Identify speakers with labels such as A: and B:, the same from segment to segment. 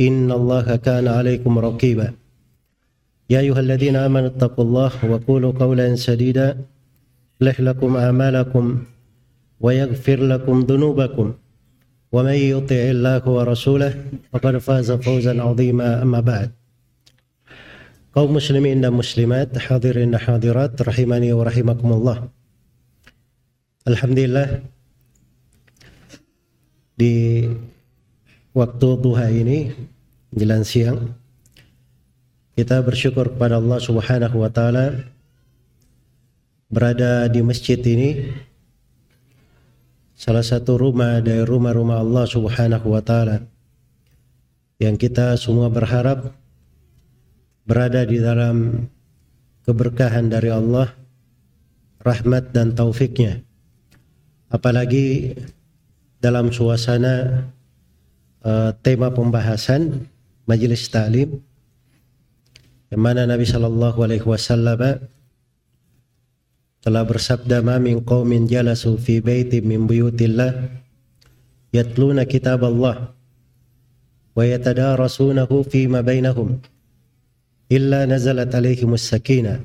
A: إن الله كان عليكم رقيبا. يا أيها الذين آمنوا اتقوا الله وقولوا قولا سديدا. يصلح لكم أعمالكم ويغفر لكم ذنوبكم. ومن يطع الله ورسوله فقد فاز فوزا عظيما أما بعد. muslimin dan muslimat hadirin dan hadirat rahimani wa rahimakumullah. Alhamdulillah di waktu duha ini jelang siang kita bersyukur kepada Allah Subhanahu wa taala berada di masjid ini. Salah satu rumah dari rumah-rumah Allah Subhanahu wa taala yang kita semua berharap berada di dalam keberkahan dari Allah rahmat dan taufiknya. Apalagi dalam suasana uh, tema pembahasan majelis taklim yang mana Nabi Shallallahu Alaihi Wasallam telah bersabda ma min qaumin jalasu fi baiti min buyutillah yatluna kitab Allah wa yatadarasunahu fi ma bainahum illa nazalat alaihimus sakinah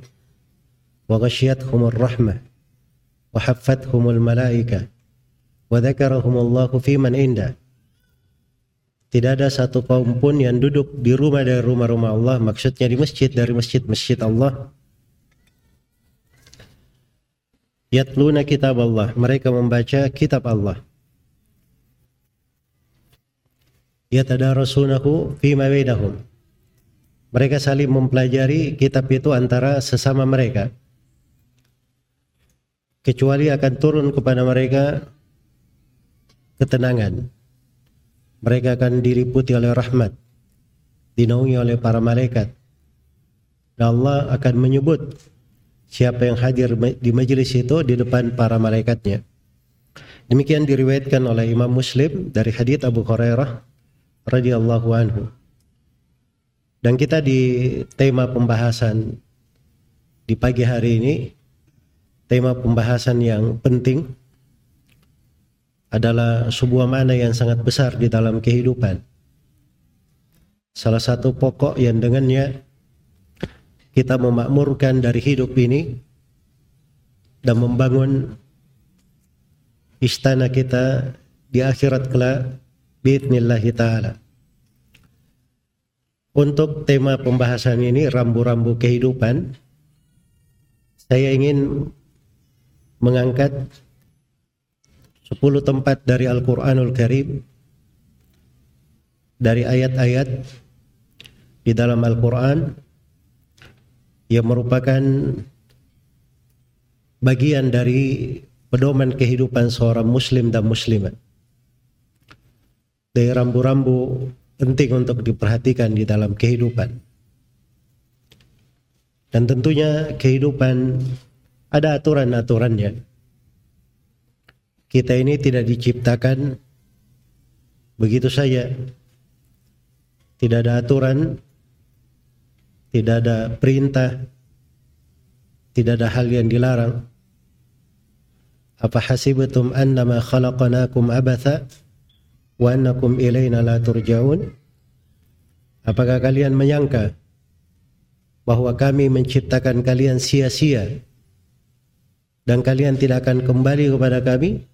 A: wa ghashiyatuhumur rahmah wa haffathumul malaikah Wadzakarahumullahu fiman inda. Tidak ada satu kaum pun yang duduk di rumah dari rumah-rumah Allah, maksudnya di masjid dari masjid-masjid Allah. Yatluna kitab Allah, mereka membaca kitab Allah. Yatadarasunahu fima bainahum. Mereka saling mempelajari kitab itu antara sesama mereka. Kecuali akan turun kepada mereka ketenangan. Mereka akan diliputi oleh rahmat, dinaungi oleh para malaikat. Dan Allah akan menyebut siapa yang hadir di majelis itu di depan para malaikatnya. Demikian diriwayatkan oleh Imam Muslim dari hadits Abu Hurairah radhiyallahu anhu. Dan kita di tema pembahasan di pagi hari ini tema pembahasan yang penting adalah sebuah mana yang sangat besar di dalam kehidupan. Salah satu pokok yang dengannya kita memakmurkan dari hidup ini dan membangun istana kita di akhirat kelak biidnillahi ta'ala. Untuk tema pembahasan ini rambu-rambu kehidupan saya ingin mengangkat 10 tempat dari Al-Quranul Karim dari ayat-ayat di dalam Al-Quran yang merupakan bagian dari pedoman kehidupan seorang muslim dan muslimat. Dari rambu-rambu penting untuk diperhatikan di dalam kehidupan. Dan tentunya kehidupan ada aturan-aturannya kita ini tidak diciptakan begitu saja. Tidak ada aturan, tidak ada perintah, tidak ada hal yang dilarang. Apa hasibatum annama khalaqnakum abatha wa annakum ilaina la turja'un? Apakah kalian menyangka bahwa kami menciptakan kalian sia-sia dan kalian tidak akan kembali kepada kami?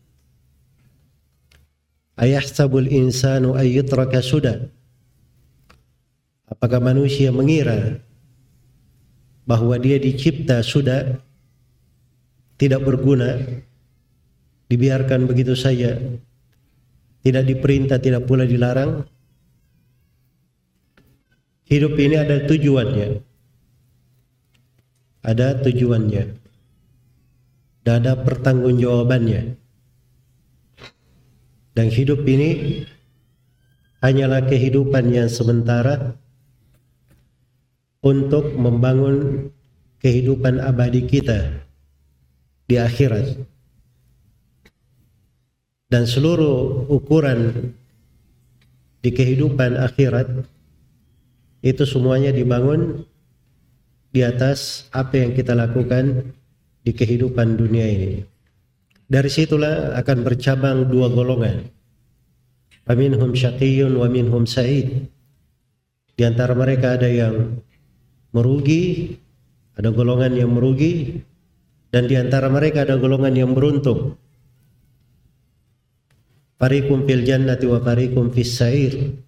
A: Ayahsabul insanu ayyutraka sudah. Apakah manusia mengira bahwa dia dicipta sudah tidak berguna, dibiarkan begitu saja, tidak diperintah, tidak pula dilarang? Hidup ini ada tujuannya. Ada tujuannya. Dan ada pertanggungjawabannya. Dan hidup ini hanyalah kehidupan yang sementara untuk membangun kehidupan abadi kita di akhirat. Dan seluruh ukuran di kehidupan akhirat itu semuanya dibangun di atas apa yang kita lakukan di kehidupan dunia ini. Dari situlah akan bercabang dua golongan. Faminhum syaqiyun wa minhum sa'id. Di antara mereka ada yang merugi, ada golongan yang merugi, dan di antara mereka ada golongan yang beruntung. Farikum fil jannati wa farikum fis sa'ir.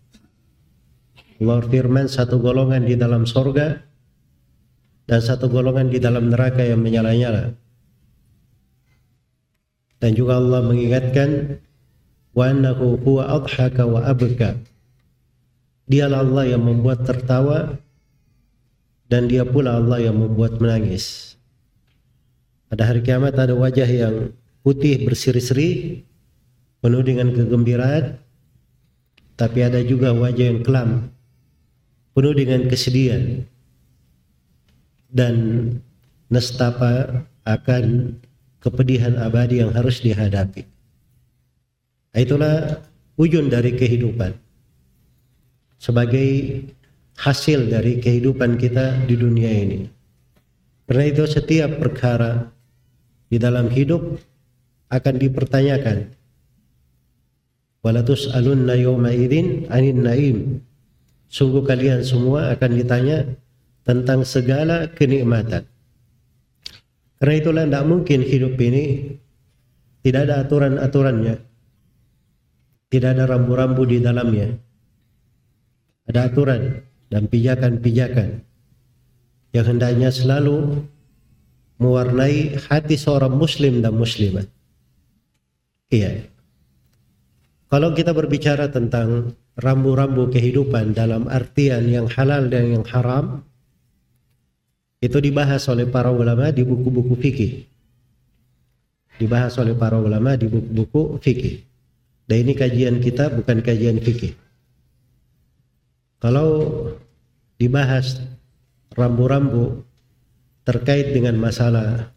A: Allah firman satu golongan di dalam sorga dan satu golongan di dalam neraka yang menyala-nyala. Dan juga Allah mengingatkan wa annahu huwa adhaka wa abka. Dialah Allah yang membuat tertawa dan dia pula Allah yang membuat menangis. Pada hari kiamat ada wajah yang putih berseri-seri penuh dengan kegembiraan tapi ada juga wajah yang kelam penuh dengan kesedihan dan nestapa akan kepedihan abadi yang harus dihadapi. Itulah ujung dari kehidupan. Sebagai hasil dari kehidupan kita di dunia ini. Karena itu setiap perkara di dalam hidup akan dipertanyakan. Walatus alunna yawma idzin anin naim Sungguh kalian semua akan ditanya tentang segala kenikmatan. Karena itulah tidak mungkin hidup ini tidak ada aturan-aturannya. Tidak ada rambu-rambu di dalamnya. Ada aturan dan pijakan-pijakan yang hendaknya selalu mewarnai hati seorang muslim dan muslimat. Iya. Kalau kita berbicara tentang rambu-rambu kehidupan dalam artian yang halal dan yang haram itu dibahas oleh para ulama di buku-buku fikih. Dibahas oleh para ulama di buku-buku fikih. Dan ini kajian kita bukan kajian fikih. Kalau dibahas rambu-rambu terkait dengan masalah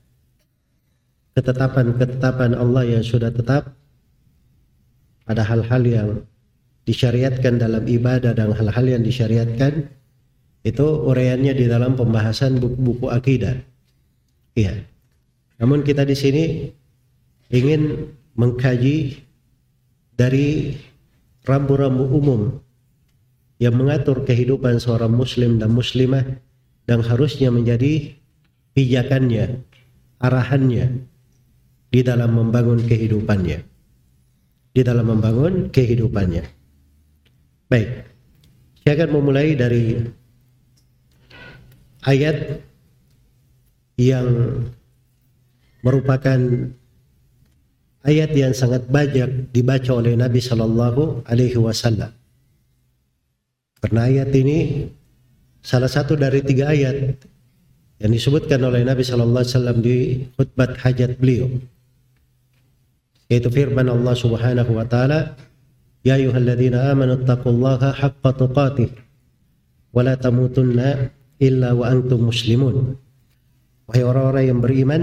A: ketetapan-ketetapan Allah yang sudah tetap ada hal-hal yang disyariatkan dalam ibadah dan hal-hal yang disyariatkan itu uraiannya di dalam pembahasan buku-buku akidah. Iya. Namun kita di sini ingin mengkaji dari rambu-rambu umum yang mengatur kehidupan seorang muslim dan muslimah dan harusnya menjadi pijakannya, arahannya di dalam membangun kehidupannya. Di dalam membangun kehidupannya. Baik. Saya akan memulai dari ayat yang merupakan ayat yang sangat banyak dibaca oleh Nabi Shallallahu Alaihi Wasallam. Karena ayat ini salah satu dari tiga ayat yang disebutkan oleh Nabi Shallallahu Alaihi Wasallam di khutbah hajat beliau, yaitu firman Allah Subhanahu Wa Taala Ya ayyuhalladzina amanu taqullaha haqqa tuqatih wa la tamutunna illa wa antum muslimun. Wahai orang-orang yang beriman,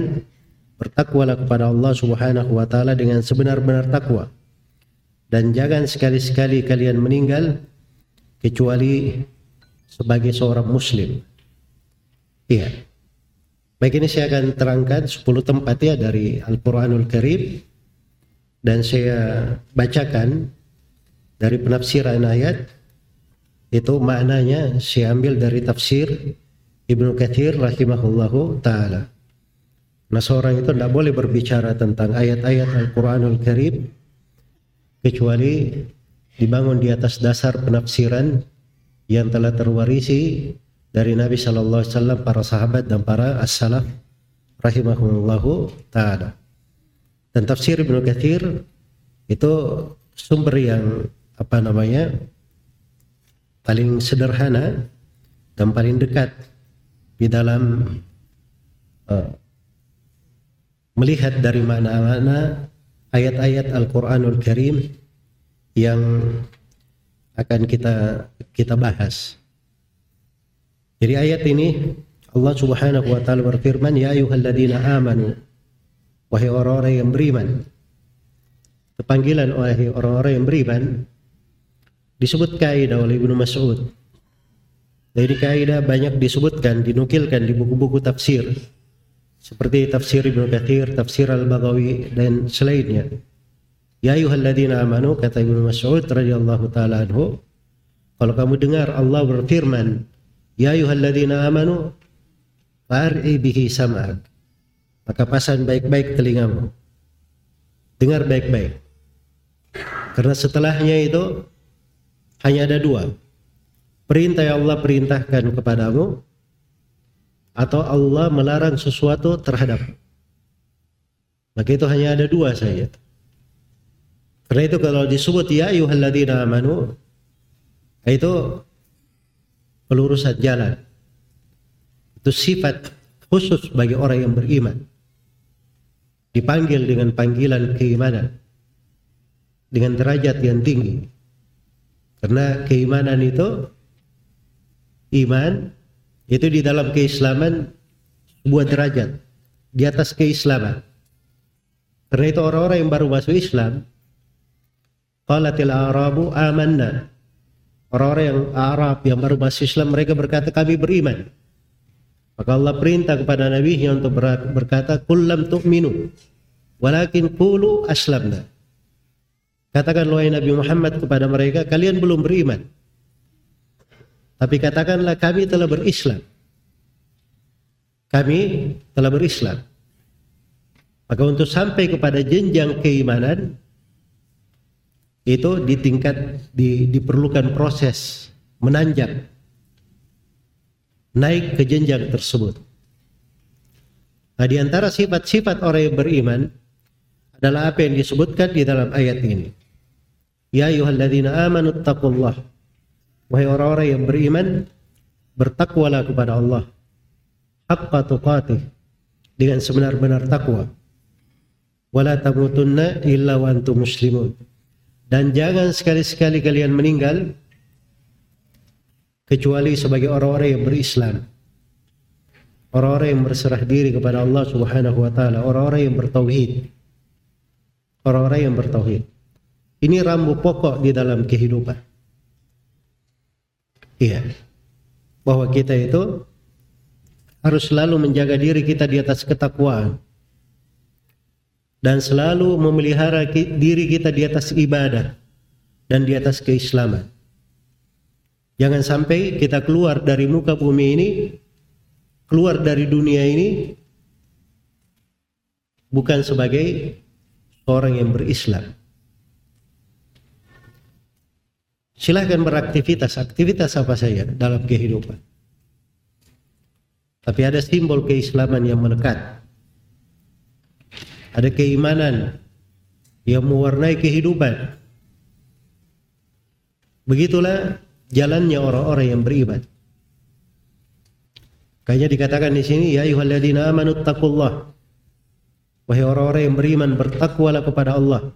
A: bertakwalah kepada Allah Subhanahu wa taala dengan sebenar-benar takwa. Dan jangan sekali-sekali kalian meninggal kecuali sebagai seorang muslim. Iya. Baik ini saya akan terangkan 10 tempat ya dari Al-Qur'anul Karim dan saya bacakan dari penafsiran ayat itu maknanya saya ambil dari tafsir Ibnu Katsir rahimahullahu taala. Nah seorang itu tidak boleh berbicara tentang ayat-ayat Al-Quranul Karim kecuali dibangun di atas dasar penafsiran yang telah terwarisi dari Nabi Shallallahu Alaihi Wasallam, para sahabat dan para as-salaf rahimahullahu taala. Dan tafsir Ibnu Katsir itu sumber yang apa namanya paling sederhana dan paling dekat di dalam uh, melihat dari mana-mana ayat-ayat Al-Qur'anul Karim yang akan kita kita bahas. Jadi ayat ini Allah Subhanahu wa taala berfirman, "Ya ayyuhalladzina amanu" Wahai orang-orang yang beriman. Panggilan wahai orang-orang yang beriman disebut kaidah oleh Ibnu Mas'ud. Jadi kaidah banyak disebutkan, dinukilkan di buku-buku tafsir seperti tafsir Ibnu Katsir, tafsir Al-Baghawi dan selainnya. Ya ayyuhalladzina amanu kata Ibnu Mas'ud radhiyallahu taala anhu, kalau kamu dengar Allah berfirman, ya ayyuhalladzina amanu far'i bihi sam'ak. Maka pasang baik-baik telingamu. Dengar baik-baik. Karena setelahnya itu hanya ada dua. Perintah yang Allah perintahkan kepadamu atau Allah melarang sesuatu terhadap. Maka itu hanya ada dua saja. Karena itu kalau disebut ya ayyuhalladzina amanu itu pelurusan jalan. Itu sifat khusus bagi orang yang beriman. Dipanggil dengan panggilan keimanan. Dengan derajat yang tinggi. Karena keimanan itu iman itu di dalam keislaman sebuah derajat di atas keislaman. Karena itu orang-orang yang baru masuk Islam Qalatil Arabu amanna. Orang-orang yang Arab yang baru masuk Islam mereka berkata kami beriman. Maka Allah perintah kepada Nabi untuk berkata kullam tu'minu walakin qulu aslamna. Katakan wahai Nabi Muhammad kepada mereka kalian belum beriman. Tapi katakanlah kami telah berislam. Kami telah berislam. Maka untuk sampai kepada jenjang keimanan itu di tingkat di, diperlukan proses menanjak naik ke jenjang tersebut. Nah, di antara sifat-sifat orang yang beriman adalah apa yang disebutkan di dalam ayat ini. Ya ayyuhalladzina amanu taqullah. Wahai orang-orang yang beriman, bertakwalah kepada Allah. Haqqa tuqatih. Dengan sebenar-benar takwa. Wala tamutunna illa wa antum muslimun dan jangan sekali-sekali kalian meninggal kecuali sebagai orang-orang yang berislam. Orang-orang yang berserah diri kepada Allah Subhanahu wa taala, orang-orang yang bertauhid. Orang-orang yang bertauhid. Ini rambu pokok di dalam kehidupan. Iya. Bahwa kita itu harus selalu menjaga diri kita di atas ketakwaan dan selalu memelihara diri kita di atas ibadah dan di atas keislaman. Jangan sampai kita keluar dari muka bumi ini, keluar dari dunia ini bukan sebagai orang yang berislam. Silahkan beraktivitas, aktivitas apa saja dalam kehidupan. Tapi ada simbol keislaman yang melekat ada keimanan yang mewarnai kehidupan. Begitulah jalannya orang-orang yang beriman. Kayaknya dikatakan di sini ya ayyuhalladzina amanu taqullah. Wahai orang-orang yang beriman bertakwalah kepada Allah.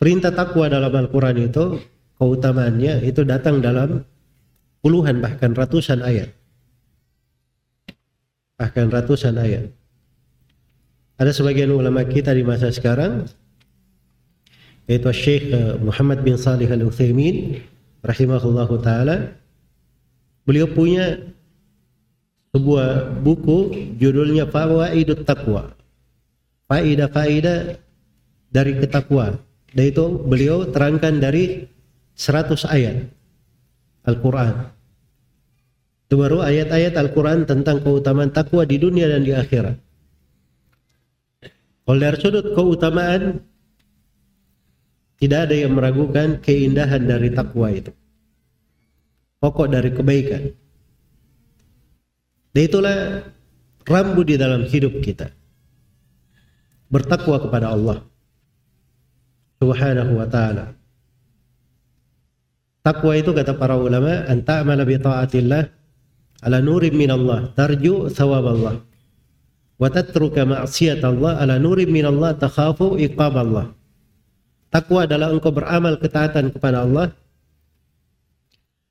A: Perintah takwa dalam Al-Qur'an itu keutamaannya itu datang dalam puluhan bahkan ratusan ayat. Bahkan ratusan ayat. Ada sebagian ulama kita di masa sekarang yaitu Syekh eh, Muhammad bin Salih Al-Utsaimin rahimahullahu taala beliau punya sebuah buku judulnya Fawaidut Taqwa. Faidah-faidah dari ketakwa. Dan itu beliau terangkan dari 100 ayat Al-Qur'an. Itu baru ayat-ayat Al-Qur'an tentang keutamaan takwa di dunia dan di akhirat. Oleh sudut keutamaan tidak ada yang meragukan keindahan dari takwa itu. pokok dari kebaikan. Dan itulah rambu di dalam hidup kita. Bertakwa kepada Allah Subhanahu wa taala. Takwa itu kata para ulama, anta amala bi taatillah ala nurim min Allah, tarju thawab Allah. Wa tatruka ma'siyat Allah ala nurim min Allah, takhafu iqab Allah. Takwa adalah engkau beramal ketaatan kepada Allah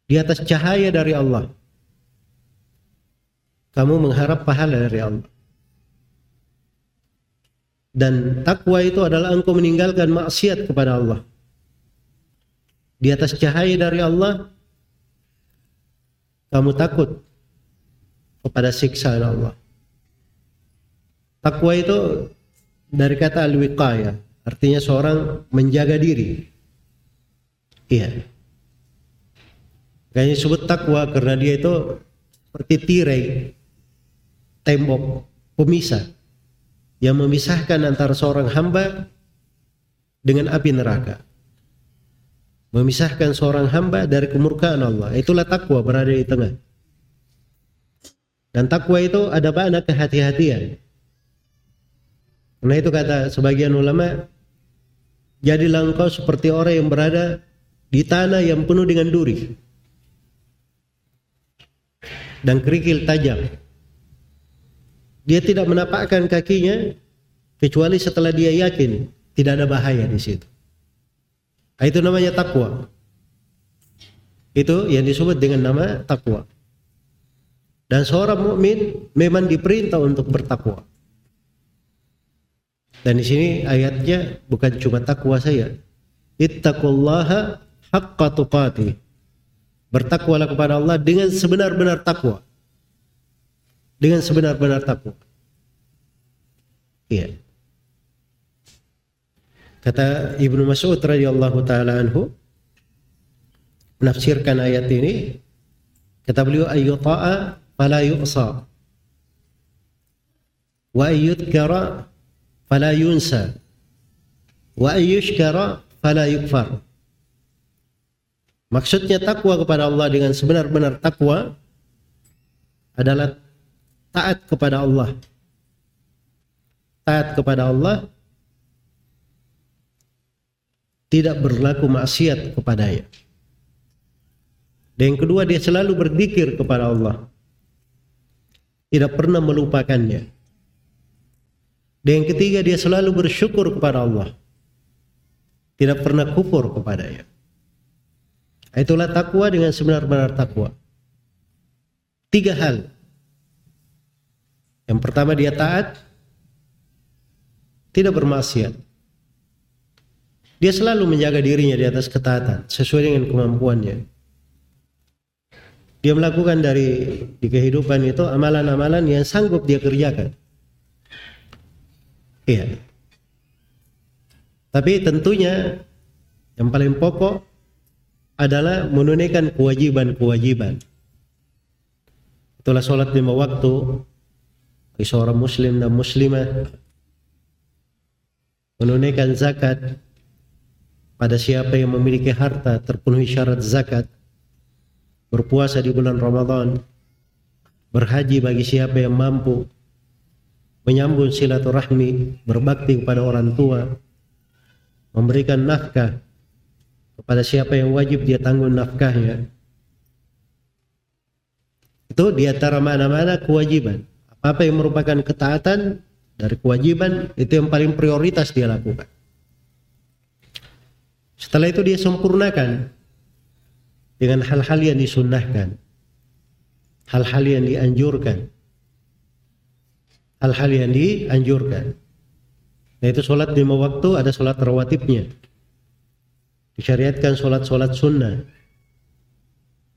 A: di atas cahaya dari Allah. Kamu mengharap pahala dari Allah. Dan takwa itu adalah engkau meninggalkan maksiat kepada Allah. Di atas cahaya dari Allah, kamu takut kepada siksaan Allah. Takwa itu dari kata al-wiqaya, artinya seorang menjaga diri. Iya. Kayaknya sebut takwa karena dia itu seperti tirai, tembok, pemisah yang memisahkan antara seorang hamba dengan api neraka. Memisahkan seorang hamba dari kemurkaan Allah. Itulah takwa berada di tengah. Dan takwa itu ada makna kehati-hatian. Karena itu kata sebagian ulama, jadilah engkau seperti orang yang berada di tanah yang penuh dengan duri dan kerikil tajam. Dia tidak menapakkan kakinya kecuali setelah dia yakin tidak ada bahaya di situ. Nah, itu namanya takwa. Itu yang disebut dengan nama takwa. Dan seorang mukmin memang diperintah untuk bertakwa. Dan di sini ayatnya bukan cuma takwa saya. Ittaqullaha haqqa tuqati. Bertakwalah kepada Allah dengan sebenar-benar takwa dengan sebenar-benar takwa. Iya. Kata Ibnu Mas'ud radhiyallahu taala anhu menafsirkan ayat ini kata beliau ayyuta'a fala yu'sa wa ayyudkara fala yunsa wa ayyushkara fala yukfar Maksudnya takwa kepada Allah dengan sebenar-benar takwa adalah taat kepada Allah. Taat kepada Allah tidak berlaku maksiat kepadanya. Dan yang kedua dia selalu berzikir kepada Allah. Tidak pernah melupakannya. Dan yang ketiga dia selalu bersyukur kepada Allah. Tidak pernah kufur kepadanya. Itulah takwa dengan sebenar-benar takwa. Tiga hal yang pertama dia taat, tidak bermaksiat. Dia selalu menjaga dirinya di atas ketaatan sesuai dengan kemampuannya. Dia melakukan dari di kehidupan itu amalan-amalan yang sanggup dia kerjakan. Iya. Tapi tentunya yang paling pokok adalah menunaikan kewajiban-kewajiban. Itulah sholat lima waktu, seorang muslim dan muslimah menunaikan zakat pada siapa yang memiliki harta terpenuhi syarat zakat berpuasa di bulan Ramadan berhaji bagi siapa yang mampu menyambung silaturahmi berbakti kepada orang tua memberikan nafkah kepada siapa yang wajib dia tanggung nafkahnya itu di antara mana-mana kewajiban apa yang merupakan ketaatan dari kewajiban itu yang paling prioritas dia lakukan. Setelah itu dia sempurnakan dengan hal-hal yang disunnahkan, hal-hal yang dianjurkan, hal-hal yang dianjurkan. Yaitu sholat lima waktu ada sholat rawatibnya. Disyariatkan sholat-sholat sunnah.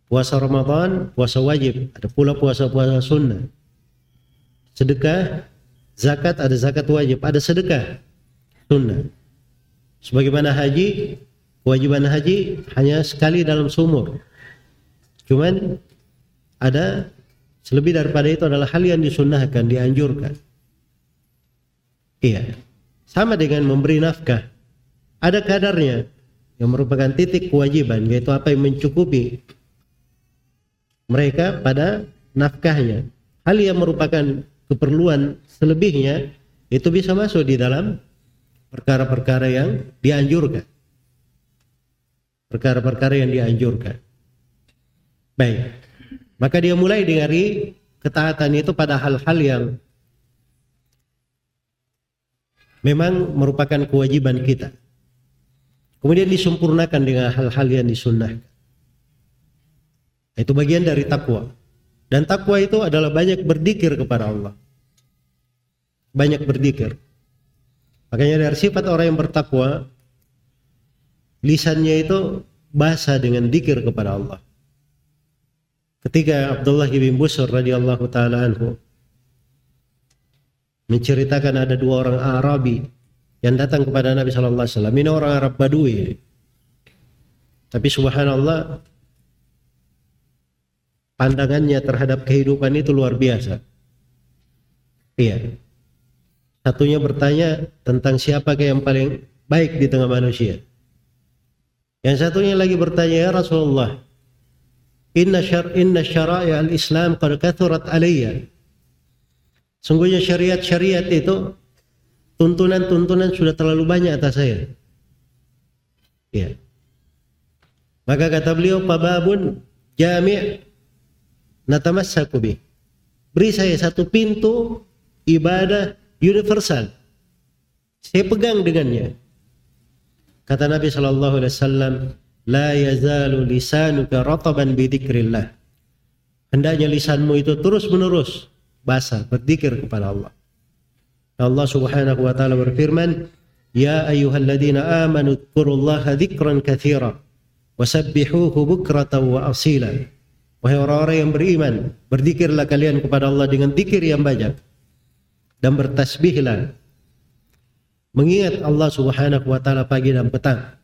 A: Puasa Ramadan, puasa wajib. Ada pula puasa-puasa sunnah sedekah, zakat ada zakat wajib, ada sedekah sunnah. Sebagaimana haji, kewajiban haji hanya sekali dalam sumur. Cuman ada selebih daripada itu adalah hal yang disunnahkan, dianjurkan. Iya. Sama dengan memberi nafkah. Ada kadarnya yang merupakan titik kewajiban yaitu apa yang mencukupi mereka pada nafkahnya. Hal yang merupakan keperluan selebihnya itu bisa masuk di dalam perkara-perkara yang dianjurkan. Perkara-perkara yang dianjurkan. Baik. Maka dia mulai dari ketaatan itu pada hal-hal yang memang merupakan kewajiban kita. Kemudian disempurnakan dengan hal-hal yang disunnahkan. Itu bagian dari takwa. Dan takwa itu adalah banyak berdikir kepada Allah. Banyak berdikir. Makanya dari sifat orang yang bertakwa, lisannya itu basah dengan dikir kepada Allah. Ketika Abdullah bin Busur radhiyallahu taala anhu menceritakan ada dua orang Arabi yang datang kepada Nabi sallallahu alaihi. Ini orang Arab Badui. Tapi subhanallah pandangannya terhadap kehidupan itu luar biasa. Iya. Satunya bertanya tentang siapa yang paling baik di tengah manusia. Yang satunya lagi bertanya, "Ya Rasulullah, Inna syar inna syara'i al-Islam qad kathurat alayya. Sungguhnya syariat-syariat itu tuntunan-tuntunan sudah terlalu banyak atas saya. Ya. Maka kata beliau, "Pababun jami' natamassaku bih." Beri saya satu pintu ibadah universal. Saya pegang dengannya. Kata Nabi sallallahu alaihi wasallam, la yazalu lisanuka rataban bidzikrillah. Hendaknya lisanmu itu terus menerus basah berzikir kepada Allah. Allah Subhanahu wa taala berfirman, "Ya ayyuhalladzina amanu dzkurullaha dzikran katsira wasabbihuhu bukratan wa asila." Wahai orang-orang yang beriman, berzikirlah kalian kepada Allah dengan zikir yang banyak dan bertasbihlah. Mengingat Allah Subhanahu wa taala pagi dan petang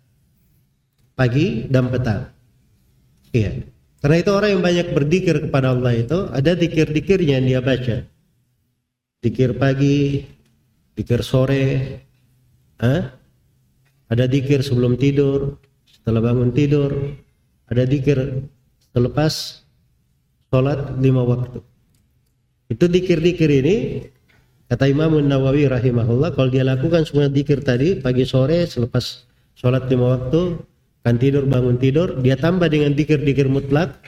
A: pagi dan petang. Iya. Karena itu orang yang banyak berzikir kepada Allah itu ada dikir-dikirnya yang dia baca. Dikir pagi, dikir sore, Hah? ada dikir sebelum tidur, setelah bangun tidur, ada dikir selepas sholat lima waktu. Itu dikir-dikir ini kata Imam Nawawi rahimahullah kalau dia lakukan semua dikir tadi pagi sore selepas sholat lima waktu kan tidur bangun tidur dia tambah dengan dikir-dikir mutlak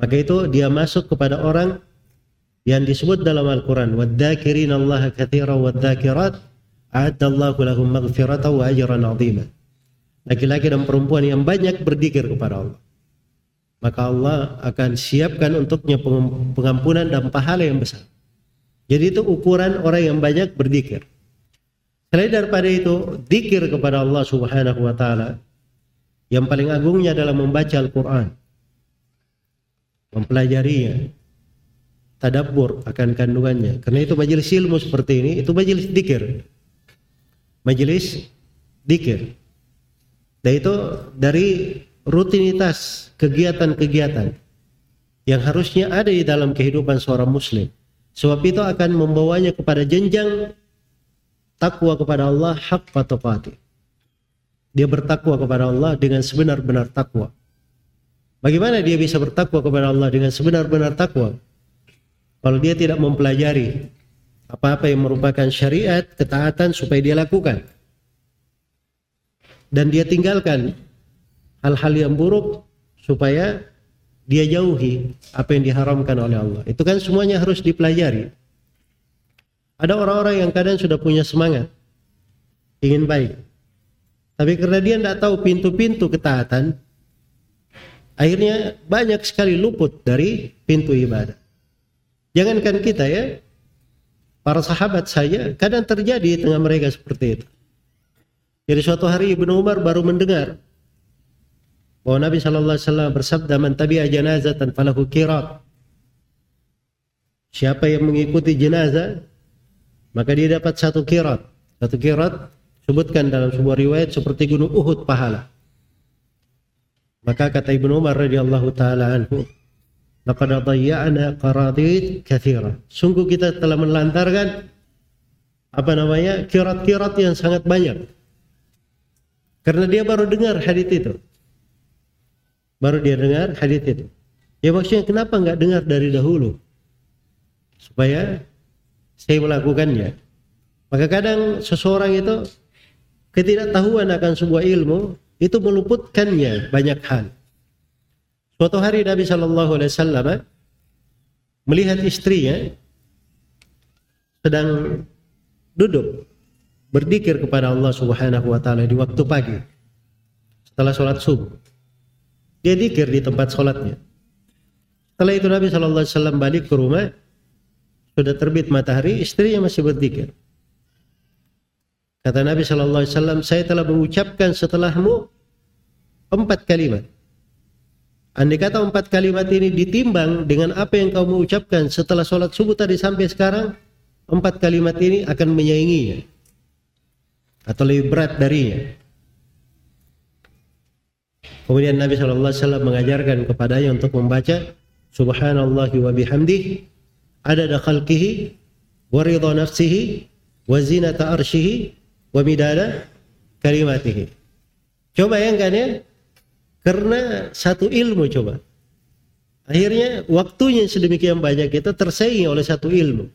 A: maka itu dia masuk kepada orang yang disebut dalam Al-Quran wadzakirin Allah kathira wadzakirat a'adallahu lahum maghfirata wa ajran azima laki-laki dan perempuan yang banyak berzikir kepada Allah maka Allah akan siapkan untuknya pengampunan dan pahala yang besar jadi itu ukuran orang yang banyak berzikir selain daripada itu zikir kepada Allah subhanahu wa ta'ala yang paling agungnya adalah membaca Al-Quran. Mempelajarinya. Tadabbur akan kandungannya. Karena itu majelis ilmu seperti ini, itu majelis dikir. Majelis dikir. Dan itu dari rutinitas kegiatan-kegiatan yang harusnya ada di dalam kehidupan seorang muslim. Sebab itu akan membawanya kepada jenjang takwa kepada Allah hak patopati. Dia bertakwa kepada Allah dengan sebenar-benar takwa. Bagaimana dia bisa bertakwa kepada Allah dengan sebenar-benar takwa? Kalau dia tidak mempelajari apa-apa yang merupakan syariat, ketaatan supaya dia lakukan. Dan dia tinggalkan hal-hal yang buruk supaya dia jauhi apa yang diharamkan oleh Allah. Itu kan semuanya harus dipelajari. Ada orang-orang yang kadang sudah punya semangat ingin baik, tapi karena dia tidak tahu pintu-pintu ketaatan, akhirnya banyak sekali luput dari pintu ibadah. Jangankan kita ya, para sahabat saya kadang terjadi di tengah mereka seperti itu. Jadi suatu hari Ibnu Umar baru mendengar bahwa Nabi Shallallahu Alaihi Wasallam bersabda, "Man tabi'a janazatan falahu kirat." Siapa yang mengikuti jenazah, maka dia dapat satu kirat. Satu kirat sebutkan dalam sebuah riwayat seperti gunung Uhud pahala. Maka kata Ibnu Umar radhiyallahu taala anhu, "Laqad dhayya'na qaradid katsira." Sungguh kita telah melantarkan apa namanya? kirat-kirat yang sangat banyak. Karena dia baru dengar hadis itu. Baru dia dengar hadis itu. Ya maksudnya kenapa nggak dengar dari dahulu? Supaya saya melakukannya. Maka kadang seseorang itu ketidaktahuan akan sebuah ilmu itu meluputkannya banyak hal. Suatu hari Nabi Shallallahu Alaihi Wasallam melihat istrinya sedang duduk berzikir kepada Allah Subhanahu Wa Taala di waktu pagi setelah sholat subuh. Dia dikir di tempat sholatnya. Setelah itu Nabi Wasallam balik ke rumah sudah terbit matahari, istrinya masih berzikir. Kata Nabi Wasallam, saya telah mengucapkan setelahmu empat kalimat. Andai kata empat kalimat ini ditimbang dengan apa yang kau mengucapkan setelah sholat subuh tadi sampai sekarang, empat kalimat ini akan menyainginya atau lebih berat darinya. Kemudian Nabi Shallallahu Alaihi Wasallam mengajarkan kepadanya untuk membaca Subhanallah wa bihamdih adada khalqihi wa ridha nafsihi wa zinata arshihi wa midada kalimatihi. Coba bayangkan ya, karena satu ilmu coba. Akhirnya waktunya sedemikian banyak kita tersaingi oleh satu ilmu.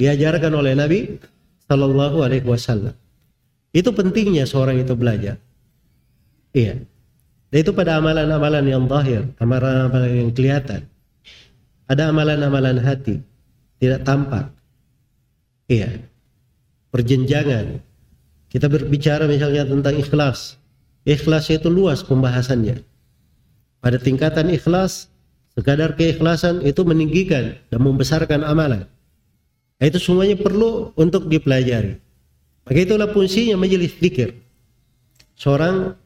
A: Diajarkan oleh Nabi Sallallahu Alaihi Wasallam. Itu pentingnya seorang itu belajar. Iya. Dan itu pada amalan-amalan yang zahir, amalan-amalan yang kelihatan. Ada amalan-amalan hati, tidak tampak. Iya. Perjenjangan, kita berbicara misalnya tentang ikhlas. Ikhlas itu luas pembahasannya. Pada tingkatan ikhlas, sekadar keikhlasan itu meninggikan dan membesarkan amalan. Itu semuanya perlu untuk dipelajari. Maka itulah fungsinya majelis zikir. Seorang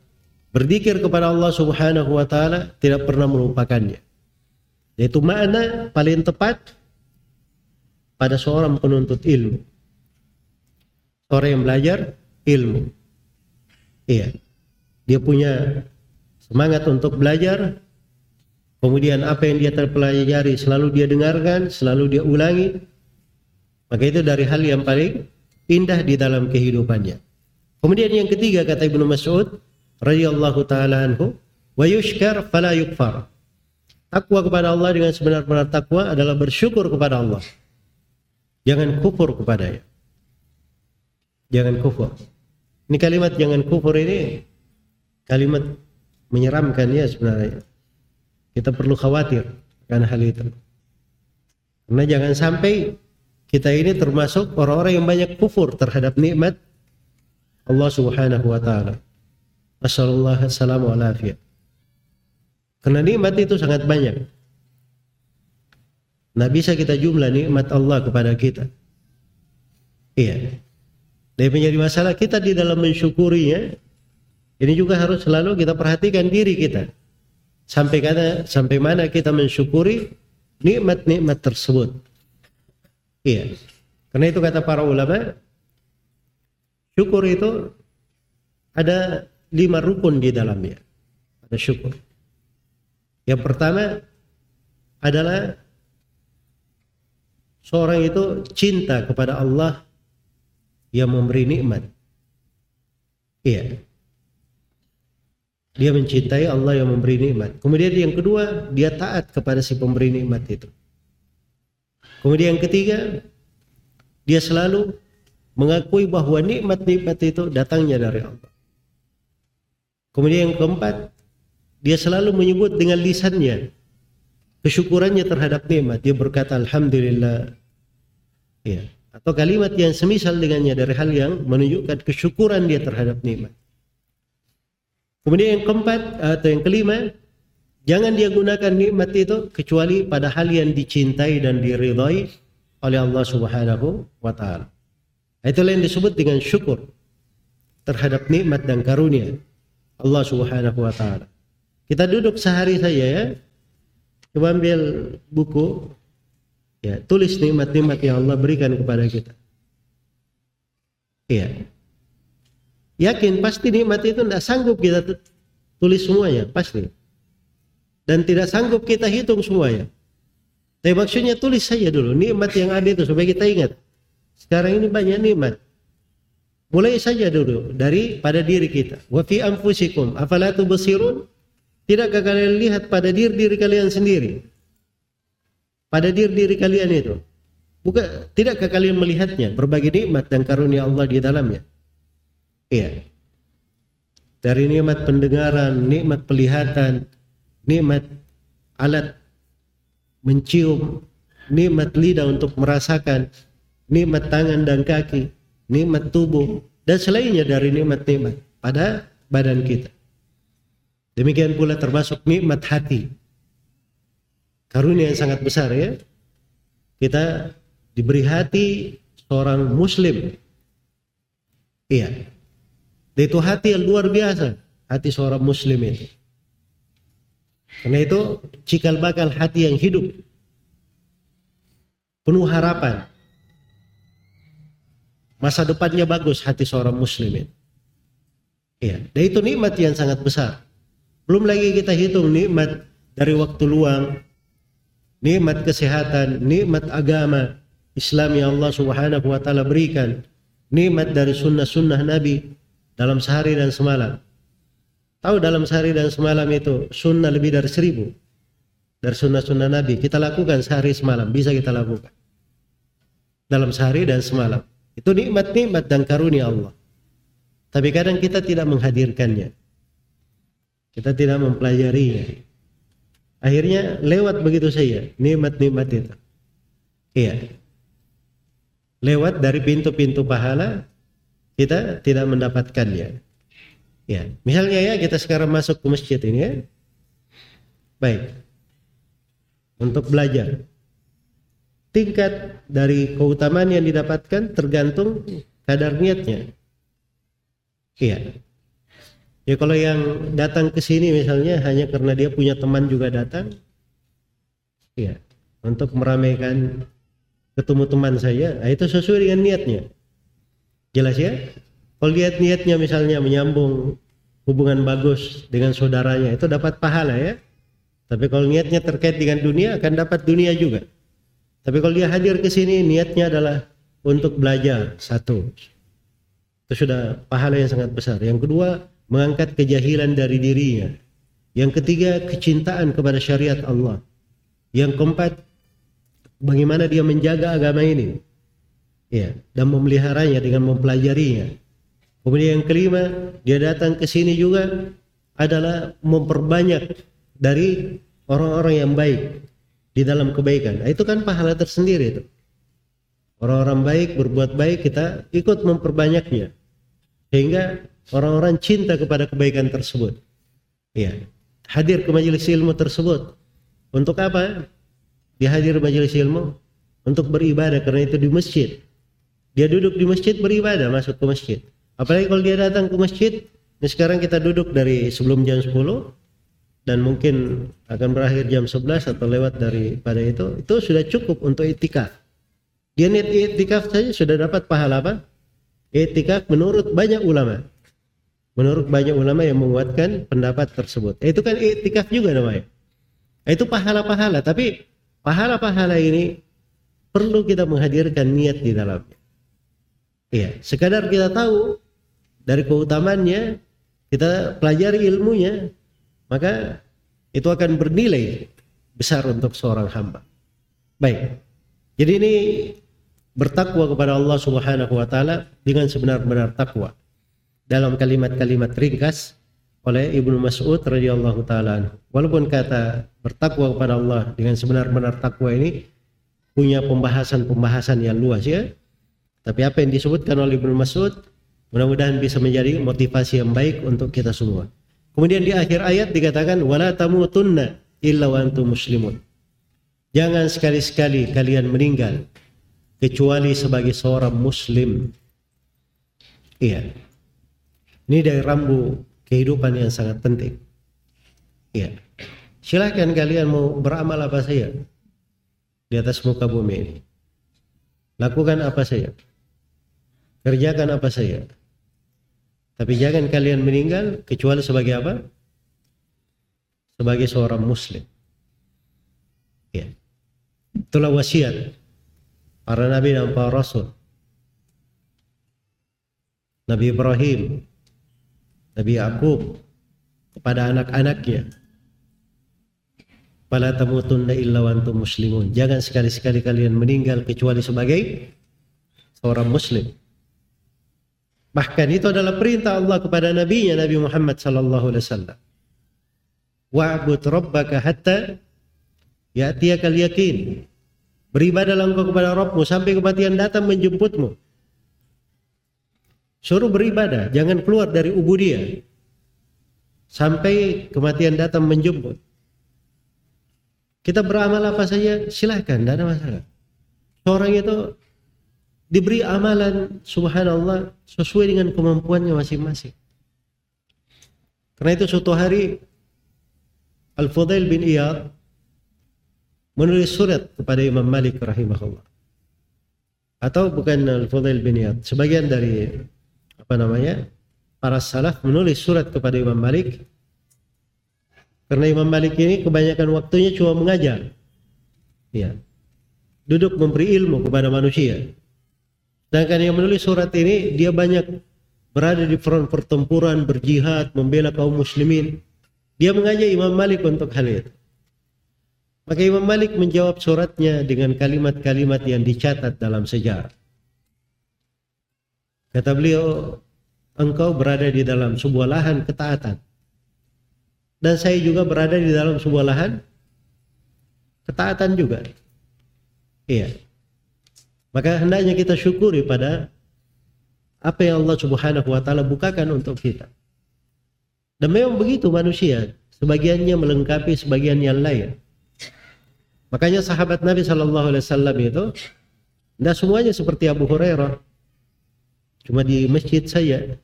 A: berzikir kepada Allah Subhanahu wa taala tidak pernah melupakannya. Yaitu makna paling tepat pada seorang penuntut ilmu. Seorang yang belajar ilmu. Iya. Dia punya semangat untuk belajar. Kemudian apa yang dia terpelajari selalu dia dengarkan, selalu dia ulangi. Maka itu dari hal yang paling indah di dalam kehidupannya. Kemudian yang ketiga kata Ibnu Mas'ud radhiyallahu taala anhu, wa yushkar fala yukfar. Takwa kepada Allah dengan sebenar-benar takwa adalah bersyukur kepada Allah. Jangan kufur kepadanya. Jangan kufur. Ini kalimat jangan kufur ini kalimat menyeramkan ya sebenarnya. Kita perlu khawatir karena hal itu. Karena jangan sampai kita ini termasuk orang-orang yang banyak kufur terhadap nikmat Allah Subhanahu wa taala. Masyaallah assalamu alaikum. Karena nikmat itu sangat banyak. Nah bisa kita jumlah nikmat Allah kepada kita. Iya. Dan menjadi masalah kita di dalam mensyukurinya, ini juga harus selalu kita perhatikan diri kita. Sampai kata sampai mana kita mensyukuri nikmat-nikmat tersebut. Iya. Karena itu kata para ulama, syukur itu ada lima rukun di dalamnya. Ada syukur. Yang pertama adalah seorang itu cinta kepada Allah yang memberi nikmat. Iya. Dia mencintai Allah yang memberi nikmat. Kemudian yang kedua, dia taat kepada si pemberi nikmat itu. Kemudian yang ketiga, dia selalu mengakui bahwa nikmat-nikmat itu datangnya dari Allah. Kemudian yang keempat, dia selalu menyebut dengan lisannya kesyukurannya terhadap nikmat. Dia berkata alhamdulillah. Ya atau kalimat yang semisal dengannya dari hal yang menunjukkan kesyukuran dia terhadap nikmat. Kemudian yang keempat atau yang kelima, jangan dia gunakan nikmat itu kecuali pada hal yang dicintai dan diridhai oleh Allah Subhanahu wa taala. Itulah yang disebut dengan syukur terhadap nikmat dan karunia Allah Subhanahu wa taala. Kita duduk sehari saja ya. Coba ambil buku Ya, tulis nikmat-nikmat yang Allah berikan kepada kita. Iya. Yakin pasti nikmat itu tidak sanggup kita tulis semuanya, pasti. Dan tidak sanggup kita hitung semuanya. Tapi maksudnya tulis saja dulu nikmat yang ada itu supaya kita ingat. Sekarang ini banyak nikmat. Mulai saja dulu dari pada diri kita. Wa fi anfusikum afala tubsirun? Tidakkah kalian lihat pada diri diri kalian sendiri? pada diri diri kalian itu. Bukan tidakkah kalian melihatnya berbagai nikmat dan karunia Allah di dalamnya? Iya. Dari nikmat pendengaran, nikmat pelihatan, nikmat alat mencium, nikmat lidah untuk merasakan, nikmat tangan dan kaki, nikmat tubuh dan selainnya dari nikmat-nikmat pada badan kita. Demikian pula termasuk nikmat hati. Karunia yang sangat besar ya. Kita diberi hati seorang muslim. Iya. Itu hati yang luar biasa, hati seorang muslim itu. Karena itu cikal bakal hati yang hidup. Penuh harapan. Masa depannya bagus hati seorang muslim itu. Iya, dan itu nikmat yang sangat besar. Belum lagi kita hitung nikmat dari waktu luang, nikmat kesehatan, nikmat agama Islam yang Allah Subhanahu wa taala berikan, nikmat dari sunnah-sunnah Nabi dalam sehari dan semalam. Tahu dalam sehari dan semalam itu sunnah lebih dari seribu dari sunnah-sunnah Nabi kita lakukan sehari semalam bisa kita lakukan dalam sehari dan semalam itu nikmat-nikmat dan karunia Allah tapi kadang kita tidak menghadirkannya kita tidak mempelajarinya akhirnya lewat begitu saja nikmat-nikmat itu iya lewat dari pintu-pintu pahala kita tidak mendapatkannya. Ya, misalnya ya kita sekarang masuk ke masjid ini ya. Baik. Untuk belajar. Tingkat dari keutamaan yang didapatkan tergantung kadar niatnya. Iya. Ya kalau yang datang ke sini misalnya hanya karena dia punya teman juga datang, iya, untuk meramaikan ketemu teman saya, nah itu sesuai dengan niatnya. Jelas ya? Kalau lihat niatnya misalnya menyambung hubungan bagus dengan saudaranya, itu dapat pahala ya. Tapi kalau niatnya terkait dengan dunia akan dapat dunia juga. Tapi kalau dia hadir ke sini niatnya adalah untuk belajar satu. Itu sudah pahala yang sangat besar. Yang kedua, mengangkat kejahilan dari dirinya. Yang ketiga, kecintaan kepada syariat Allah. Yang keempat, bagaimana dia menjaga agama ini ya dan memeliharanya dengan mempelajarinya kemudian yang kelima dia datang ke sini juga adalah memperbanyak dari orang-orang yang baik di dalam kebaikan. Nah, itu kan pahala tersendiri itu. Orang-orang baik berbuat baik kita ikut memperbanyaknya. Sehingga orang-orang cinta kepada kebaikan tersebut. Ya hadir ke majelis ilmu tersebut. Untuk apa? Dia hadir majelis ilmu? Untuk beribadah karena itu di masjid. Dia duduk di masjid beribadah masuk ke masjid. Apalagi kalau dia datang ke masjid, ini sekarang kita duduk dari sebelum jam 10 dan mungkin akan berakhir jam 11 atau lewat daripada itu, itu sudah cukup untuk itikaf. Dia niat itikaf saja sudah dapat pahala apa? Itikaf menurut banyak ulama. Menurut banyak ulama yang menguatkan pendapat tersebut. Itu kan itikaf juga namanya. Itu pahala-pahala, tapi pahala-pahala ini perlu kita menghadirkan niat di dalamnya. Iya, sekadar kita tahu dari keutamannya, kita pelajari ilmunya, maka itu akan bernilai besar untuk seorang hamba. Baik. Jadi ini bertakwa kepada Allah Subhanahu wa taala dengan sebenar-benar takwa. Dalam kalimat-kalimat ringkas oleh Ibnu Mas'ud radhiyallahu taala Walaupun kata bertakwa kepada Allah dengan sebenar-benar takwa ini punya pembahasan-pembahasan yang luas ya. Tapi apa yang disebutkan oleh Ibnu Mas'ud mudah-mudahan bisa menjadi motivasi yang baik untuk kita semua. Kemudian di akhir ayat dikatakan wala tamutunna illa wa antum muslimun. Jangan sekali-sekali kalian meninggal kecuali sebagai seorang muslim. Iya. Ini dari rambu kehidupan yang sangat penting. Ya. Silahkan kalian mau beramal apa saja di atas muka bumi ini. Lakukan apa saja. Kerjakan apa saja. Tapi jangan kalian meninggal kecuali sebagai apa? Sebagai seorang muslim. Ya. Itulah wasiat para nabi dan para rasul. Nabi Ibrahim Nabi Yakub kepada anak-anaknya. Fala tamutunna illa wa antum muslimun. Jangan sekali-sekali kalian meninggal kecuali sebagai seorang muslim. Bahkan itu adalah perintah Allah kepada nabinya Nabi Muhammad sallallahu alaihi wasallam. Wa'bud rabbaka hatta ya'tiyakal yakin. Beribadahlah engkau kepada Rabbmu sampai kematian datang menjemputmu. Suruh beribadah, jangan keluar dari ubudiyah. Sampai kematian datang menjemput. Kita beramal apa saja silahkan, tidak ada masalah. Seorang itu diberi amalan subhanallah sesuai dengan kemampuannya masing-masing. Karena itu suatu hari Al-Fudail bin Iyad menulis surat kepada Imam Malik rahimahullah. Atau bukan Al-Fudail bin Iyad, sebagian dari apa namanya? para salaf menulis surat kepada Imam Malik karena Imam Malik ini kebanyakan waktunya cuma mengajar. Ya. Duduk memberi ilmu kepada manusia. Sedangkan yang menulis surat ini dia banyak berada di front pertempuran, berjihad, membela kaum muslimin. Dia mengajak Imam Malik untuk hal itu. Maka Imam Malik menjawab suratnya dengan kalimat-kalimat yang dicatat dalam sejarah. Kata beliau, engkau berada di dalam sebuah lahan ketaatan dan saya juga berada di dalam sebuah lahan ketaatan juga. Iya. Maka hendaknya kita syukuri pada apa yang Allah Subhanahu wa taala bukakan untuk kita. Dan memang begitu manusia, sebagiannya melengkapi sebagian yang lain. Makanya sahabat Nabi Shallallahu alaihi wasallam itu tidak semuanya seperti Abu Hurairah. Cuma di masjid saya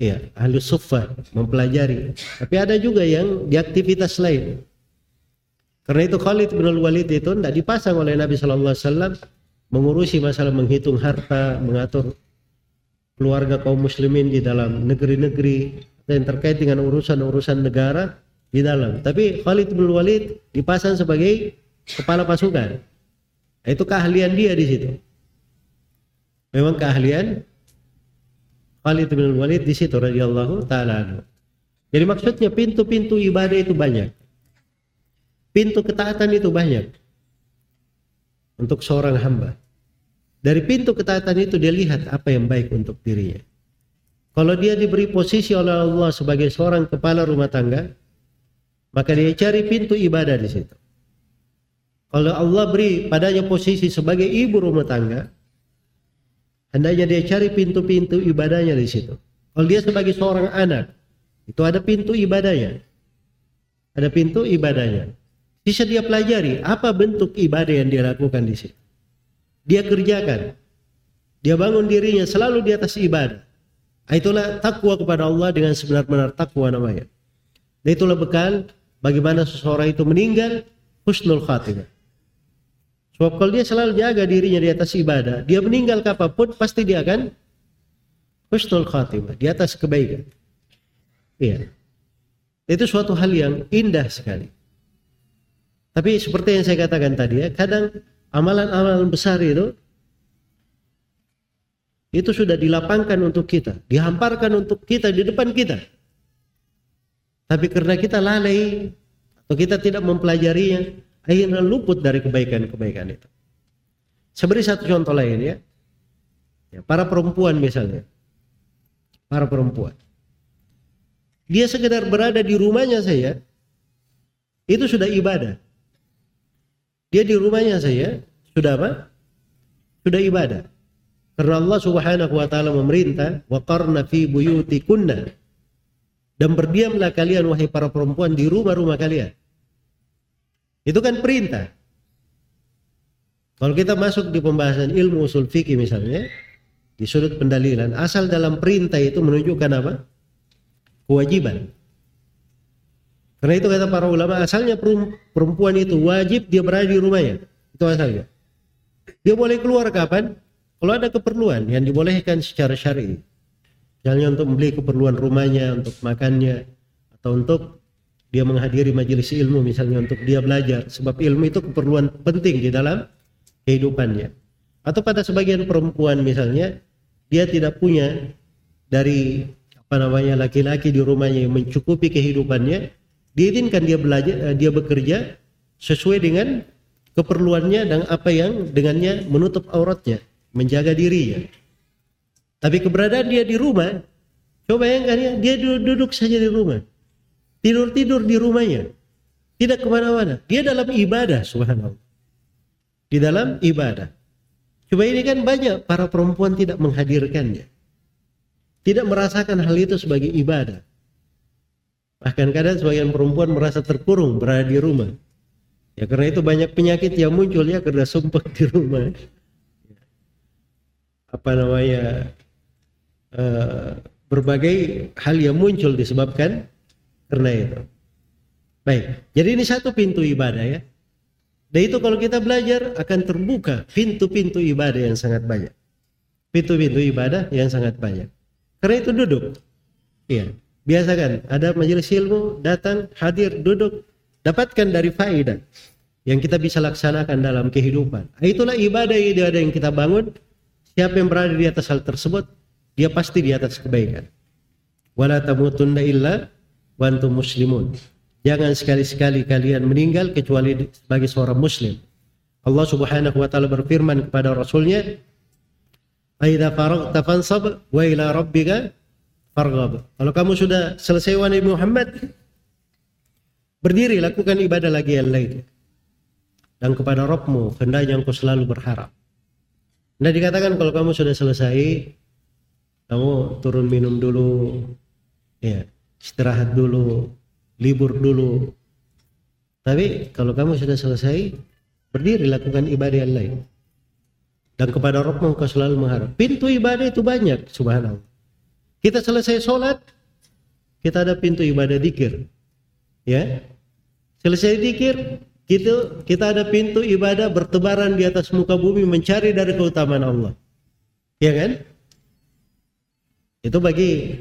A: ya ahli sufa mempelajari tapi ada juga yang di aktivitas lain karena itu Khalid bin Walid itu tidak dipasang oleh Nabi Shallallahu Alaihi Wasallam mengurusi masalah menghitung harta mengatur keluarga kaum muslimin di dalam negeri-negeri yang terkait dengan urusan-urusan negara di dalam. Tapi Khalid bin Walid dipasang sebagai kepala pasukan. Itu keahlian dia di situ. Memang keahlian Khalid bin Walid di situ radhiyallahu taala Jadi maksudnya pintu-pintu ibadah itu banyak. Pintu ketaatan itu banyak untuk seorang hamba. Dari pintu ketaatan itu dia lihat apa yang baik untuk dirinya. Kalau dia diberi posisi oleh Allah sebagai seorang kepala rumah tangga, maka dia cari pintu ibadah di situ. Kalau Allah beri padanya posisi sebagai ibu rumah tangga, Hendaknya dia cari pintu-pintu ibadahnya di situ. Kalau dia sebagai seorang anak, itu ada pintu ibadahnya. Ada pintu ibadahnya. Bisa dia pelajari apa bentuk ibadah yang dia lakukan di situ. Dia kerjakan. Dia bangun dirinya selalu di atas ibadah. Nah, itulah takwa kepada Allah dengan sebenar-benar takwa namanya. Dan itulah bekal bagaimana seseorang itu meninggal husnul khatimah. Sebab kalau dia selalu jaga dirinya di atas ibadah, dia meninggal kapan pun pasti dia akan husnul khatimah, di atas kebaikan. Iya. Itu suatu hal yang indah sekali. Tapi seperti yang saya katakan tadi ya, kadang amalan-amalan besar itu itu sudah dilapangkan untuk kita, dihamparkan untuk kita di depan kita. Tapi karena kita lalai atau kita tidak mempelajarinya, akhirnya luput dari kebaikan-kebaikan itu. Seperti satu contoh lain ya. ya. Para perempuan misalnya. Para perempuan. Dia sekedar berada di rumahnya saya, itu sudah ibadah. Dia di rumahnya saya, sudah apa? Sudah ibadah. Karena Allah Subhanahu wa taala memerintah, "Wa qarna fi buyutikunna." Dan berdiamlah kalian wahai para perempuan di rumah-rumah kalian. Itu kan perintah. Kalau kita masuk di pembahasan ilmu usul fikih misalnya, di sudut pendalilan, asal dalam perintah itu menunjukkan apa? Kewajiban. Karena itu kata para ulama, asalnya perempuan itu wajib dia berada di rumahnya. Itu asalnya. Dia boleh keluar kapan? Kalau ada keperluan yang dibolehkan secara syar'i. Misalnya untuk membeli keperluan rumahnya, untuk makannya, atau untuk dia menghadiri majelis ilmu misalnya untuk dia belajar sebab ilmu itu keperluan penting di dalam kehidupannya atau pada sebagian perempuan misalnya dia tidak punya dari apa namanya laki-laki di rumahnya yang mencukupi kehidupannya diizinkan dia belajar eh, dia bekerja sesuai dengan keperluannya dan apa yang dengannya menutup auratnya, menjaga dirinya. Tapi keberadaan dia di rumah, coba bayangkan ya, dia duduk, duduk saja di rumah. Tidur-tidur di rumahnya. Tidak ke mana-mana. Dia dalam ibadah, subhanallah. Di dalam ibadah. Coba ini kan banyak para perempuan tidak menghadirkannya. Tidak merasakan hal itu sebagai ibadah. Bahkan kadang sebagian perempuan merasa terkurung berada di rumah. Ya karena itu banyak penyakit yang muncul ya karena sumpah di rumah. Apa namanya uh, berbagai hal yang muncul disebabkan karena itu. Baik, jadi ini satu pintu ibadah ya. Dan itu kalau kita belajar akan terbuka pintu-pintu ibadah yang sangat banyak. Pintu-pintu ibadah yang sangat banyak. Karena itu duduk. Iya, biasakan ada majelis ilmu, datang, hadir, duduk, dapatkan dari faedah yang kita bisa laksanakan dalam kehidupan. Itulah ibadah-ibadah yang kita bangun. Siapa yang berada di atas hal tersebut, dia pasti di atas kebaikan. Wala tamutunna illa wa muslimun. Jangan sekali-sekali kalian meninggal kecuali sebagai seorang muslim. Allah Subhanahu wa taala berfirman kepada rasulnya, "Aidza faragta fansab wa ila rabbika farghab." Kalau kamu sudah selesai wahai Muhammad, berdiri lakukan ibadah lagi yang lain. Dan kepada Rabbmu hendaknya engkau selalu berharap. Nah dikatakan kalau kamu sudah selesai, kamu turun minum dulu, ya istirahat dulu, libur dulu. Tapi kalau kamu sudah selesai, berdiri lakukan ibadah yang lain. Dan kepada Rabbmu kau selalu mengharap. Pintu ibadah itu banyak, subhanallah. Kita selesai sholat, kita ada pintu ibadah dikir. Ya, selesai dikir, kita kita ada pintu ibadah bertebaran di atas muka bumi mencari dari keutamaan Allah. Ya kan? Itu bagi